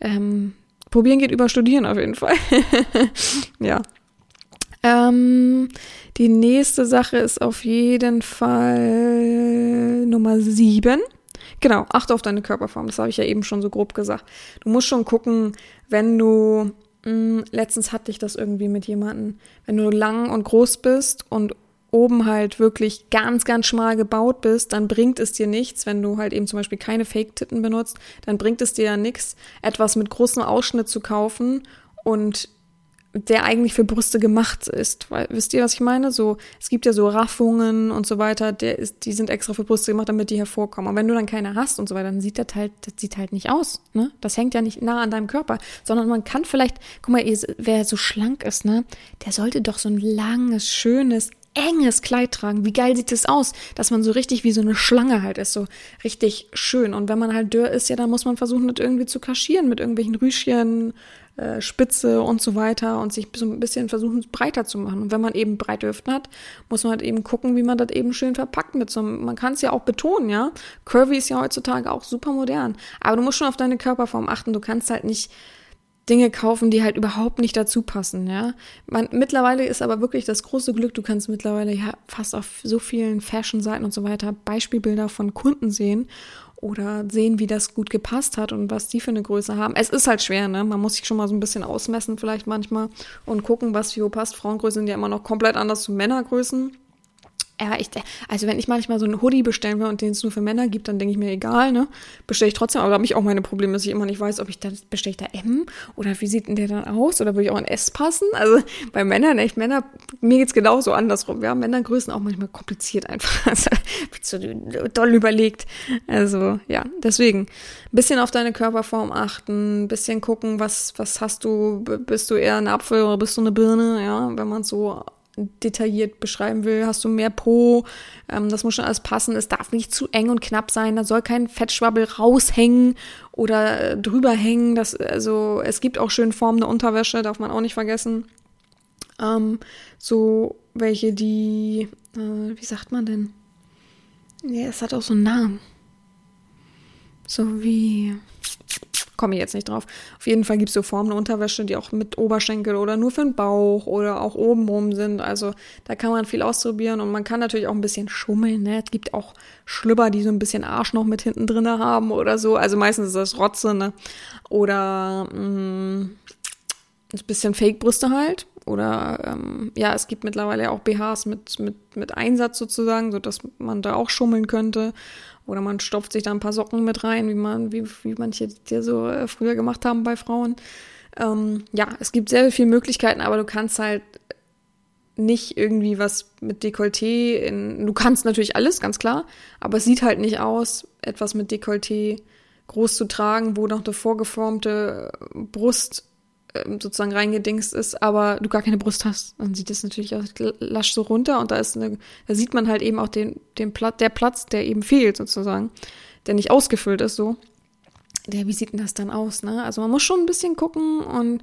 [SPEAKER 1] ähm, probieren geht über studieren auf jeden Fall. ja. Ähm, die nächste Sache ist auf jeden Fall Nummer sieben. Genau, achte auf deine Körperform. Das habe ich ja eben schon so grob gesagt. Du musst schon gucken, wenn du mh, hm, letztens hatte ich das irgendwie mit jemandem, wenn du lang und groß bist und oben halt wirklich ganz, ganz schmal gebaut bist, dann bringt es dir nichts, wenn du halt eben zum Beispiel keine Fake-Titten benutzt, dann bringt es dir ja nichts, etwas mit großem Ausschnitt zu kaufen und der eigentlich für Brüste gemacht ist. Weil, wisst ihr, was ich meine? So, es gibt ja so Raffungen und so weiter, der ist, die sind extra für Brüste gemacht, damit die hervorkommen. Und wenn du dann keine hast und so weiter, dann sieht das halt, das sieht halt nicht aus, ne? Das hängt ja nicht nah an deinem Körper, sondern man kann vielleicht, guck mal, wer so schlank ist, ne? Der sollte doch so ein langes, schönes, enges Kleid tragen. Wie geil sieht das aus, dass man so richtig wie so eine Schlange halt ist, so richtig schön. Und wenn man halt dürr ist, ja, dann muss man versuchen, das irgendwie zu kaschieren mit irgendwelchen Rüschchen, äh, Spitze und so weiter und sich so ein bisschen versuchen breiter zu machen. Und wenn man eben breite Hüften hat, muss man halt eben gucken, wie man das eben schön verpackt mit so einem, man kann es ja auch betonen, ja. Curvy ist ja heutzutage auch super modern. Aber du musst schon auf deine Körperform achten. Du kannst halt nicht Dinge kaufen, die halt überhaupt nicht dazu passen, ja. Man, mittlerweile ist aber wirklich das große Glück, du kannst mittlerweile ja fast auf so vielen Fashion-Seiten und so weiter Beispielbilder von Kunden sehen oder sehen, wie das gut gepasst hat und was die für eine Größe haben. Es ist halt schwer, ne? Man muss sich schon mal so ein bisschen ausmessen vielleicht manchmal und gucken, was wo passt. Frauengrößen sind ja immer noch komplett anders zu Männergrößen. Ja, ich, also wenn ich manchmal so einen Hoodie bestellen will und den es nur für Männer gibt, dann denke ich mir, egal, ne? Bestelle ich trotzdem, aber da habe ich auch meine Probleme, dass ich immer nicht weiß, ob ich da, bestelle ich da M oder wie sieht denn der dann aus? Oder würde ich auch ein S passen? Also bei Männern, echt Männer, mir geht's genauso andersrum. Ja, Männergrößen auch manchmal kompliziert einfach. Also, so doll überlegt. Also, ja, deswegen. Ein bisschen auf deine Körperform achten, ein bisschen gucken, was, was hast du, bist du eher ein Apfel oder bist du eine Birne, ja, wenn man so detailliert beschreiben will, hast du mehr Po, ähm, das muss schon alles passen, es darf nicht zu eng und knapp sein, da soll kein Fettschwabbel raushängen oder äh, drüber hängen, das, also es gibt auch schön formende Unterwäsche, darf man auch nicht vergessen, ähm, so welche, die, äh, wie sagt man denn, ja, es hat auch so einen Namen, so wie, komme ich jetzt nicht drauf. Auf jeden Fall gibt es so formende Unterwäsche, die auch mit Oberschenkel oder nur für den Bauch oder auch obenrum sind. Also da kann man viel ausprobieren und man kann natürlich auch ein bisschen schummeln. Ne? Es gibt auch Schlüpper, die so ein bisschen Arsch noch mit hinten drin haben oder so. Also meistens ist das Rotze, ne? Oder mh, mm, ein bisschen Fake-Brüste halt. Oder ähm, ja, es gibt mittlerweile auch BHs mit, mit, mit Einsatz sozusagen, sodass man da auch schummeln könnte. Oder man stopft sich da ein paar Socken mit rein, wie man, wie, wie manche dir so äh, früher gemacht haben bei Frauen. Ähm, ja, es gibt sehr viele Möglichkeiten, aber du kannst halt nicht irgendwie was mit Dekolleté in, du kannst natürlich alles, ganz klar, aber es sieht halt nicht aus, etwas mit Dekolleté groß zu tragen, wo noch eine vorgeformte Brust sozusagen reingedingst ist, aber du gar keine Brust hast, dann sieht es natürlich auch lasch so runter und da ist eine, da sieht man halt eben auch den, den Platz, der Platz, der eben fehlt sozusagen, der nicht ausgefüllt ist so. Der, wie sieht denn das dann aus, ne? Also man muss schon ein bisschen gucken und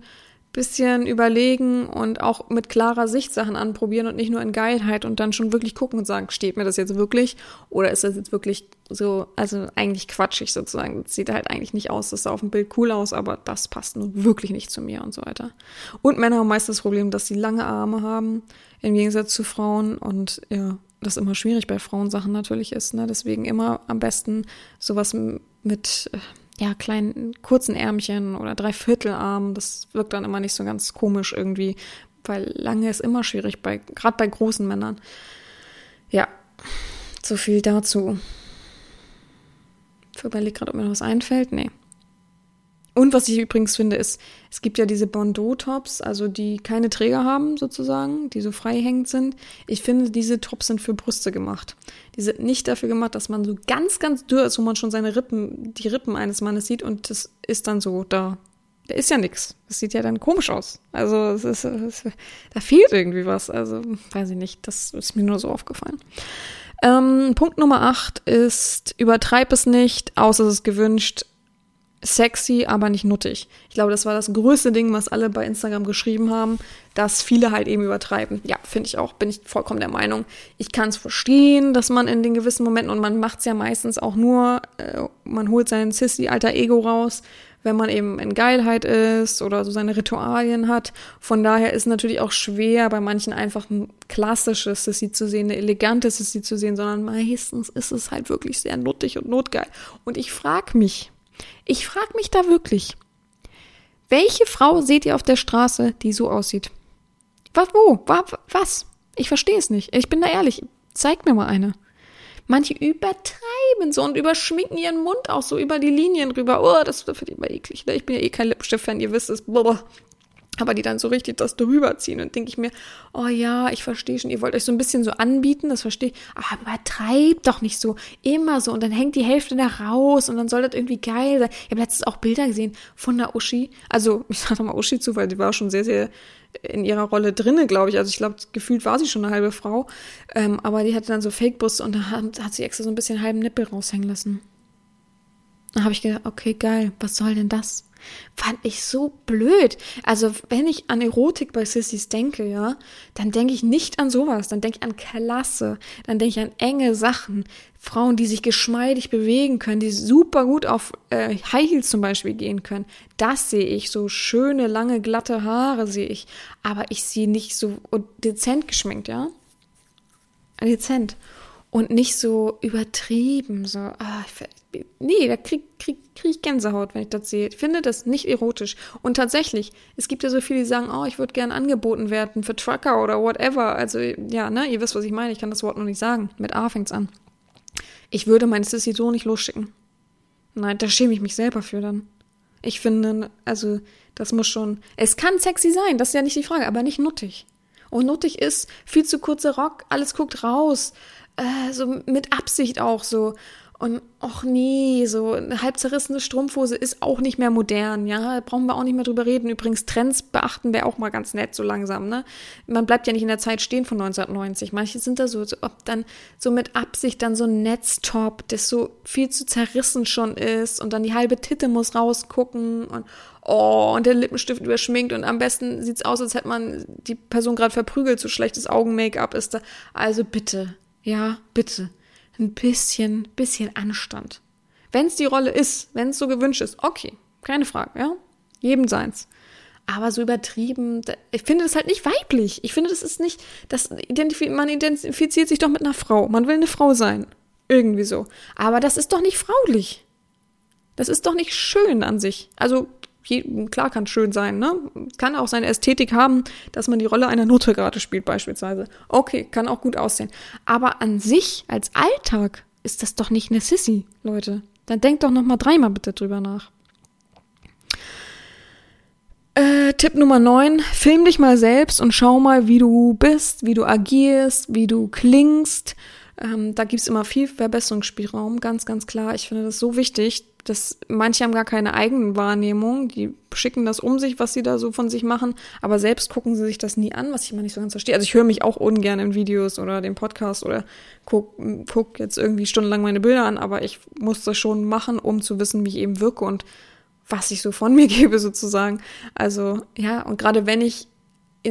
[SPEAKER 1] bisschen überlegen und auch mit klarer Sicht Sachen anprobieren und nicht nur in Geilheit und dann schon wirklich gucken und sagen, steht mir das jetzt wirklich oder ist das jetzt wirklich so, also eigentlich quatschig sozusagen. Das sieht halt eigentlich nicht aus, das sah auf dem Bild cool aus, aber das passt nun wirklich nicht zu mir und so weiter. Und Männer haben meistens das Problem, dass sie lange Arme haben, im Gegensatz zu Frauen und ja, das immer schwierig bei Frauensachen natürlich ist, ne? Deswegen immer am besten sowas mit, ja, kleinen, kurzen Ärmchen oder Dreiviertelarmen. Das wirkt dann immer nicht so ganz komisch irgendwie, weil lange ist immer schwierig, bei, gerade bei großen Männern. Ja, so viel dazu. Ich überlege gerade, ob mir noch was einfällt. Nee. Und was ich übrigens finde, ist, es gibt ja diese Bandeau-Tops, also die keine Träger haben sozusagen, die so frei hängend sind. Ich finde, diese Tops sind für Brüste gemacht. Die sind nicht dafür gemacht, dass man so ganz, ganz dürr ist, wo man schon seine Rippen, die Rippen eines Mannes sieht und das ist dann so da. Da ist ja nichts. Das sieht ja dann komisch aus. Also es ist, es, da fehlt irgendwie was. Also weiß ich nicht, das ist mir nur so aufgefallen. Ähm, Punkt Nummer 8 ist, übertreib es nicht, außer es ist gewünscht sexy, aber nicht nuttig. Ich glaube, das war das größte Ding, was alle bei Instagram geschrieben haben, dass viele halt eben übertreiben. Ja, finde ich auch, bin ich vollkommen der Meinung. Ich kann es verstehen, dass man in den gewissen Momenten, und man macht es ja meistens auch nur, äh, man holt sein Sissy-alter Ego raus, wenn man eben in Geilheit ist oder so seine Ritualien hat. Von daher ist natürlich auch schwer, bei manchen einfach ein klassisches Sissy zu sehen, eine elegante Sissy zu sehen, sondern meistens ist es halt wirklich sehr nuttig und notgeil. Und ich frage mich, ich frage mich da wirklich, welche Frau seht ihr auf der Straße, die so aussieht? Was, wo? Was? Ich verstehe es nicht. Ich bin da ehrlich. Zeig mir mal eine. Manche übertreiben so und überschminken ihren Mund auch so über die Linien rüber. Oh, das finde ich immer eklig. Ne? Ich bin ja eh kein Lippenstift-Fan, ihr wisst es. Blablabla aber die dann so richtig das drüber ziehen und denke ich mir, oh ja, ich verstehe schon, ihr wollt euch so ein bisschen so anbieten, das verstehe ich, aber übertreibt doch nicht so, immer so und dann hängt die Hälfte da raus und dann soll das irgendwie geil sein. Ich habe letztens auch Bilder gesehen von der Uschi, also ich sage mal Uschi zu, weil die war schon sehr, sehr in ihrer Rolle drinne, glaube ich. Also ich glaube, gefühlt war sie schon eine halbe Frau, ähm, aber die hatte dann so Fake-Brust und da hat, hat sie extra so ein bisschen halben Nippel raushängen lassen. Da habe ich gedacht, okay, geil, was soll denn das? Fand ich so blöd. Also, wenn ich an Erotik bei Sissys denke, ja, dann denke ich nicht an sowas. Dann denke ich an Klasse. Dann denke ich an enge Sachen. Frauen, die sich geschmeidig bewegen können, die super gut auf äh, High Heels zum Beispiel gehen können. Das sehe ich. So schöne, lange, glatte Haare sehe ich. Aber ich sehe nicht so dezent geschminkt, ja. Dezent und nicht so übertrieben, so, ah, ich, nee, da krieg, krieg, krieg ich Gänsehaut, wenn ich das sehe. Ich finde das nicht erotisch. Und tatsächlich, es gibt ja so viele, die sagen, oh, ich würde gern angeboten werden für Trucker oder whatever. Also, ja, ne, ihr wisst, was ich meine. Ich kann das Wort noch nicht sagen. Mit A fängt's an. Ich würde meine Sissy so nicht losschicken. Nein, da schäme ich mich selber für dann. Ich finde, also, das muss schon, es kann sexy sein, das ist ja nicht die Frage, aber nicht nuttig. Und nuttig ist viel zu kurzer Rock, alles guckt raus, äh, so mit Absicht auch so. Und ach nee, so eine halb zerrissene Strumpfhose ist auch nicht mehr modern, ja. Brauchen wir auch nicht mehr drüber reden. Übrigens, Trends beachten wäre auch mal ganz nett, so langsam, ne? Man bleibt ja nicht in der Zeit stehen von 1990. Manche sind da so, so ob dann so mit Absicht dann so ein Netztop, das so viel zu zerrissen schon ist und dann die halbe Titte muss rausgucken und oh, und der Lippenstift überschminkt und am besten sieht's aus, als hätte man die Person gerade verprügelt, so schlechtes Augen-Make-up ist da. Also bitte, ja, bitte. Ein bisschen, bisschen Anstand. Wenn es die Rolle ist, wenn es so gewünscht ist, okay, keine Frage, ja. Jedem seins. Aber so übertrieben, ich finde das halt nicht weiblich. Ich finde, das ist nicht, das identif man identifiziert sich doch mit einer Frau. Man will eine Frau sein. Irgendwie so. Aber das ist doch nicht fraulich. Das ist doch nicht schön an sich. Also klar kann schön sein, ne? Kann auch seine Ästhetik haben, dass man die Rolle einer Nutte gerade spielt, beispielsweise. Okay, kann auch gut aussehen. Aber an sich, als Alltag, ist das doch nicht eine Sissy, Leute. Dann denkt doch noch mal dreimal bitte drüber nach. Äh, Tipp Nummer 9, film dich mal selbst und schau mal, wie du bist, wie du agierst, wie du klingst. Ähm, da gibt's immer viel Verbesserungsspielraum, ganz, ganz klar. Ich finde das so wichtig, das, manche haben gar keine eigenen Wahrnehmung, die schicken das um sich, was sie da so von sich machen, aber selbst gucken sie sich das nie an, was ich immer nicht so ganz verstehe. Also ich höre mich auch ungern in Videos oder den Podcast oder guck, guck jetzt irgendwie stundenlang meine Bilder an, aber ich muss das schon machen, um zu wissen, wie ich eben wirke und was ich so von mir gebe sozusagen. Also ja, und gerade wenn ich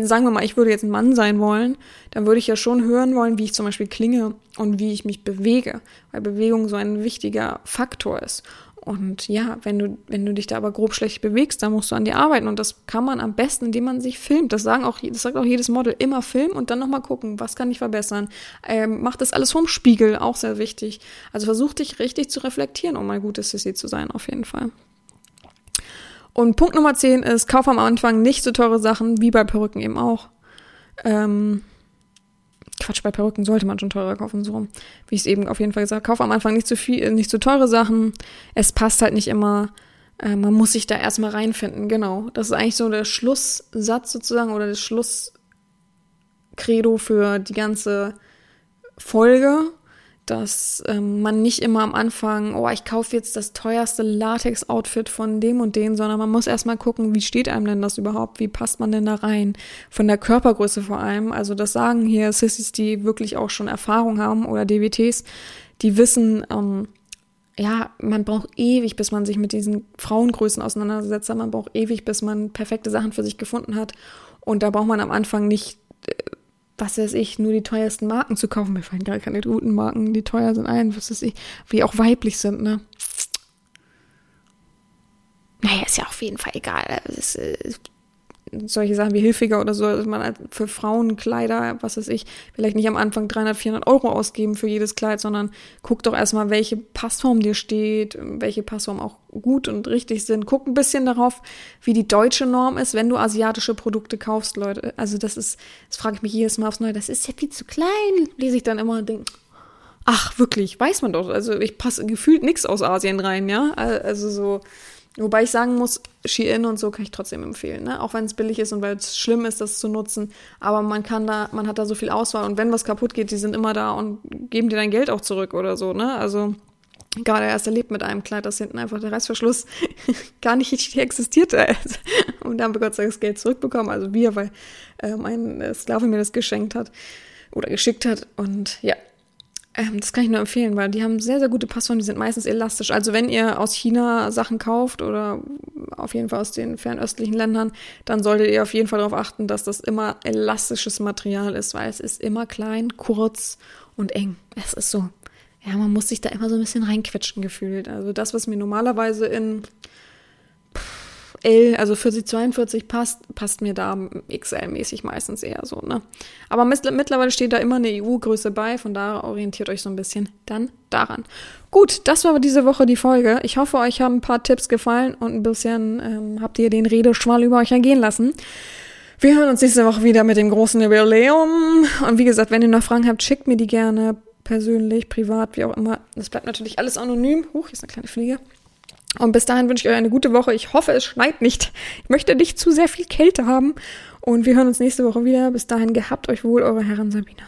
[SPEAKER 1] sagen wir mal, ich würde jetzt ein Mann sein wollen, dann würde ich ja schon hören wollen, wie ich zum Beispiel klinge und wie ich mich bewege, weil Bewegung so ein wichtiger Faktor ist. Und ja, wenn du, wenn du dich da aber grob schlecht bewegst, dann musst du an dir arbeiten. Und das kann man am besten, indem man sich filmt. Das sagen auch, das sagt auch jedes Model. Immer filmen und dann nochmal gucken, was kann ich verbessern. Ähm, mach das alles vom Spiegel, auch sehr wichtig. Also versuch dich richtig zu reflektieren, um ein gutes Sissy zu sein, auf jeden Fall. Und Punkt Nummer 10 ist, kauf am Anfang nicht so teure Sachen, wie bei Perücken eben auch. Ähm, Quatsch, bei Perücken sollte man schon teurer kaufen, so rum. Wie ich es eben auf jeden Fall gesagt habe. Kauf am Anfang nicht zu viel, nicht zu teure Sachen. Es passt halt nicht immer. Äh, man muss sich da erstmal reinfinden, genau. Das ist eigentlich so der Schlusssatz sozusagen oder das Schlusskredo für die ganze Folge dass ähm, man nicht immer am Anfang, oh, ich kaufe jetzt das teuerste Latex-Outfit von dem und dem, sondern man muss erstmal gucken, wie steht einem denn das überhaupt, wie passt man denn da rein, von der Körpergröße vor allem. Also das sagen hier Sissys, die wirklich auch schon Erfahrung haben oder DWTs, die wissen, ähm, ja, man braucht ewig, bis man sich mit diesen Frauengrößen auseinandersetzt, man braucht ewig, bis man perfekte Sachen für sich gefunden hat. Und da braucht man am Anfang nicht was weiß ich, nur die teuersten Marken zu kaufen. Mir fallen gar keine guten Marken, die teuer sind ein, was weiß ich, wie auch weiblich sind, ne? Naja, ist ja auf jeden Fall egal. Ist, solche Sachen wie Hilfiger oder so, dass man halt für Frauenkleider, was weiß ich, vielleicht nicht am Anfang 300, 400 Euro ausgeben für jedes Kleid, sondern guck doch erstmal, welche Passform dir steht, welche Passform auch gut und richtig sind. Guck ein bisschen darauf, wie die deutsche Norm ist, wenn du asiatische Produkte kaufst, Leute. Also das ist, das frage ich mich jedes Mal aufs Neue, das ist ja viel zu klein, lese ich dann immer und denke, ach, wirklich, weiß man doch. Also ich passe gefühlt nichts aus Asien rein, ja. Also so, Wobei ich sagen muss, Shein und so kann ich trotzdem empfehlen, ne? Auch wenn es billig ist und weil es schlimm ist, das zu nutzen. Aber man kann da, man hat da so viel Auswahl und wenn was kaputt geht, die sind immer da und geben dir dein Geld auch zurück oder so, ne? Also gerade erst erlebt mit einem Kleid, das hinten einfach der Reißverschluss gar nicht richtig existierte. und dann haben wir Gott sei Dank das Geld zurückbekommen, also wir, weil ähm, ein Sklave mir das geschenkt hat oder geschickt hat. Und ja, Ähm, das kann ich nur empfehlen, weil die haben sehr, sehr gute Passformen, die sind meistens elastisch. Also wenn ihr aus China Sachen kauft oder auf jeden Fall aus den fernöstlichen Ländern, dann solltet ihr auf jeden Fall darauf achten, dass das immer elastisches Material ist, weil es ist immer klein, kurz und eng. Es ist so. Ja, man muss sich da immer so ein bisschen reinquetschen gefühlt. Also das, was mir normalerweise in L, also 40, 42 passt, passt mir da XL-mäßig meistens eher so, ne? Aber mittlerweile steht da immer eine EU-Größe bei, von daher orientiert euch so ein bisschen dann daran. Gut, das war diese Woche die Folge. Ich hoffe, euch haben ein paar Tipps gefallen und ein bisschen ähm, habt ihr den Redeschwall über euch ergehen lassen. Wir hören uns nächste Woche wieder mit dem großen Jubiläum. Und wie gesagt, wenn ihr noch Fragen habt, schickt mir die gerne persönlich, privat, wie auch immer. Das bleibt natürlich alles anonym. Huch, hier ist eine kleine Fliege. Und bis dahin wünsche ich euch eine gute Woche. Ich hoffe, es schneit nicht. Ich möchte nicht zu sehr viel Kälte haben. Und wir hören uns nächste Woche wieder. Bis dahin gehabt euch wohl, eure Herren Sabina.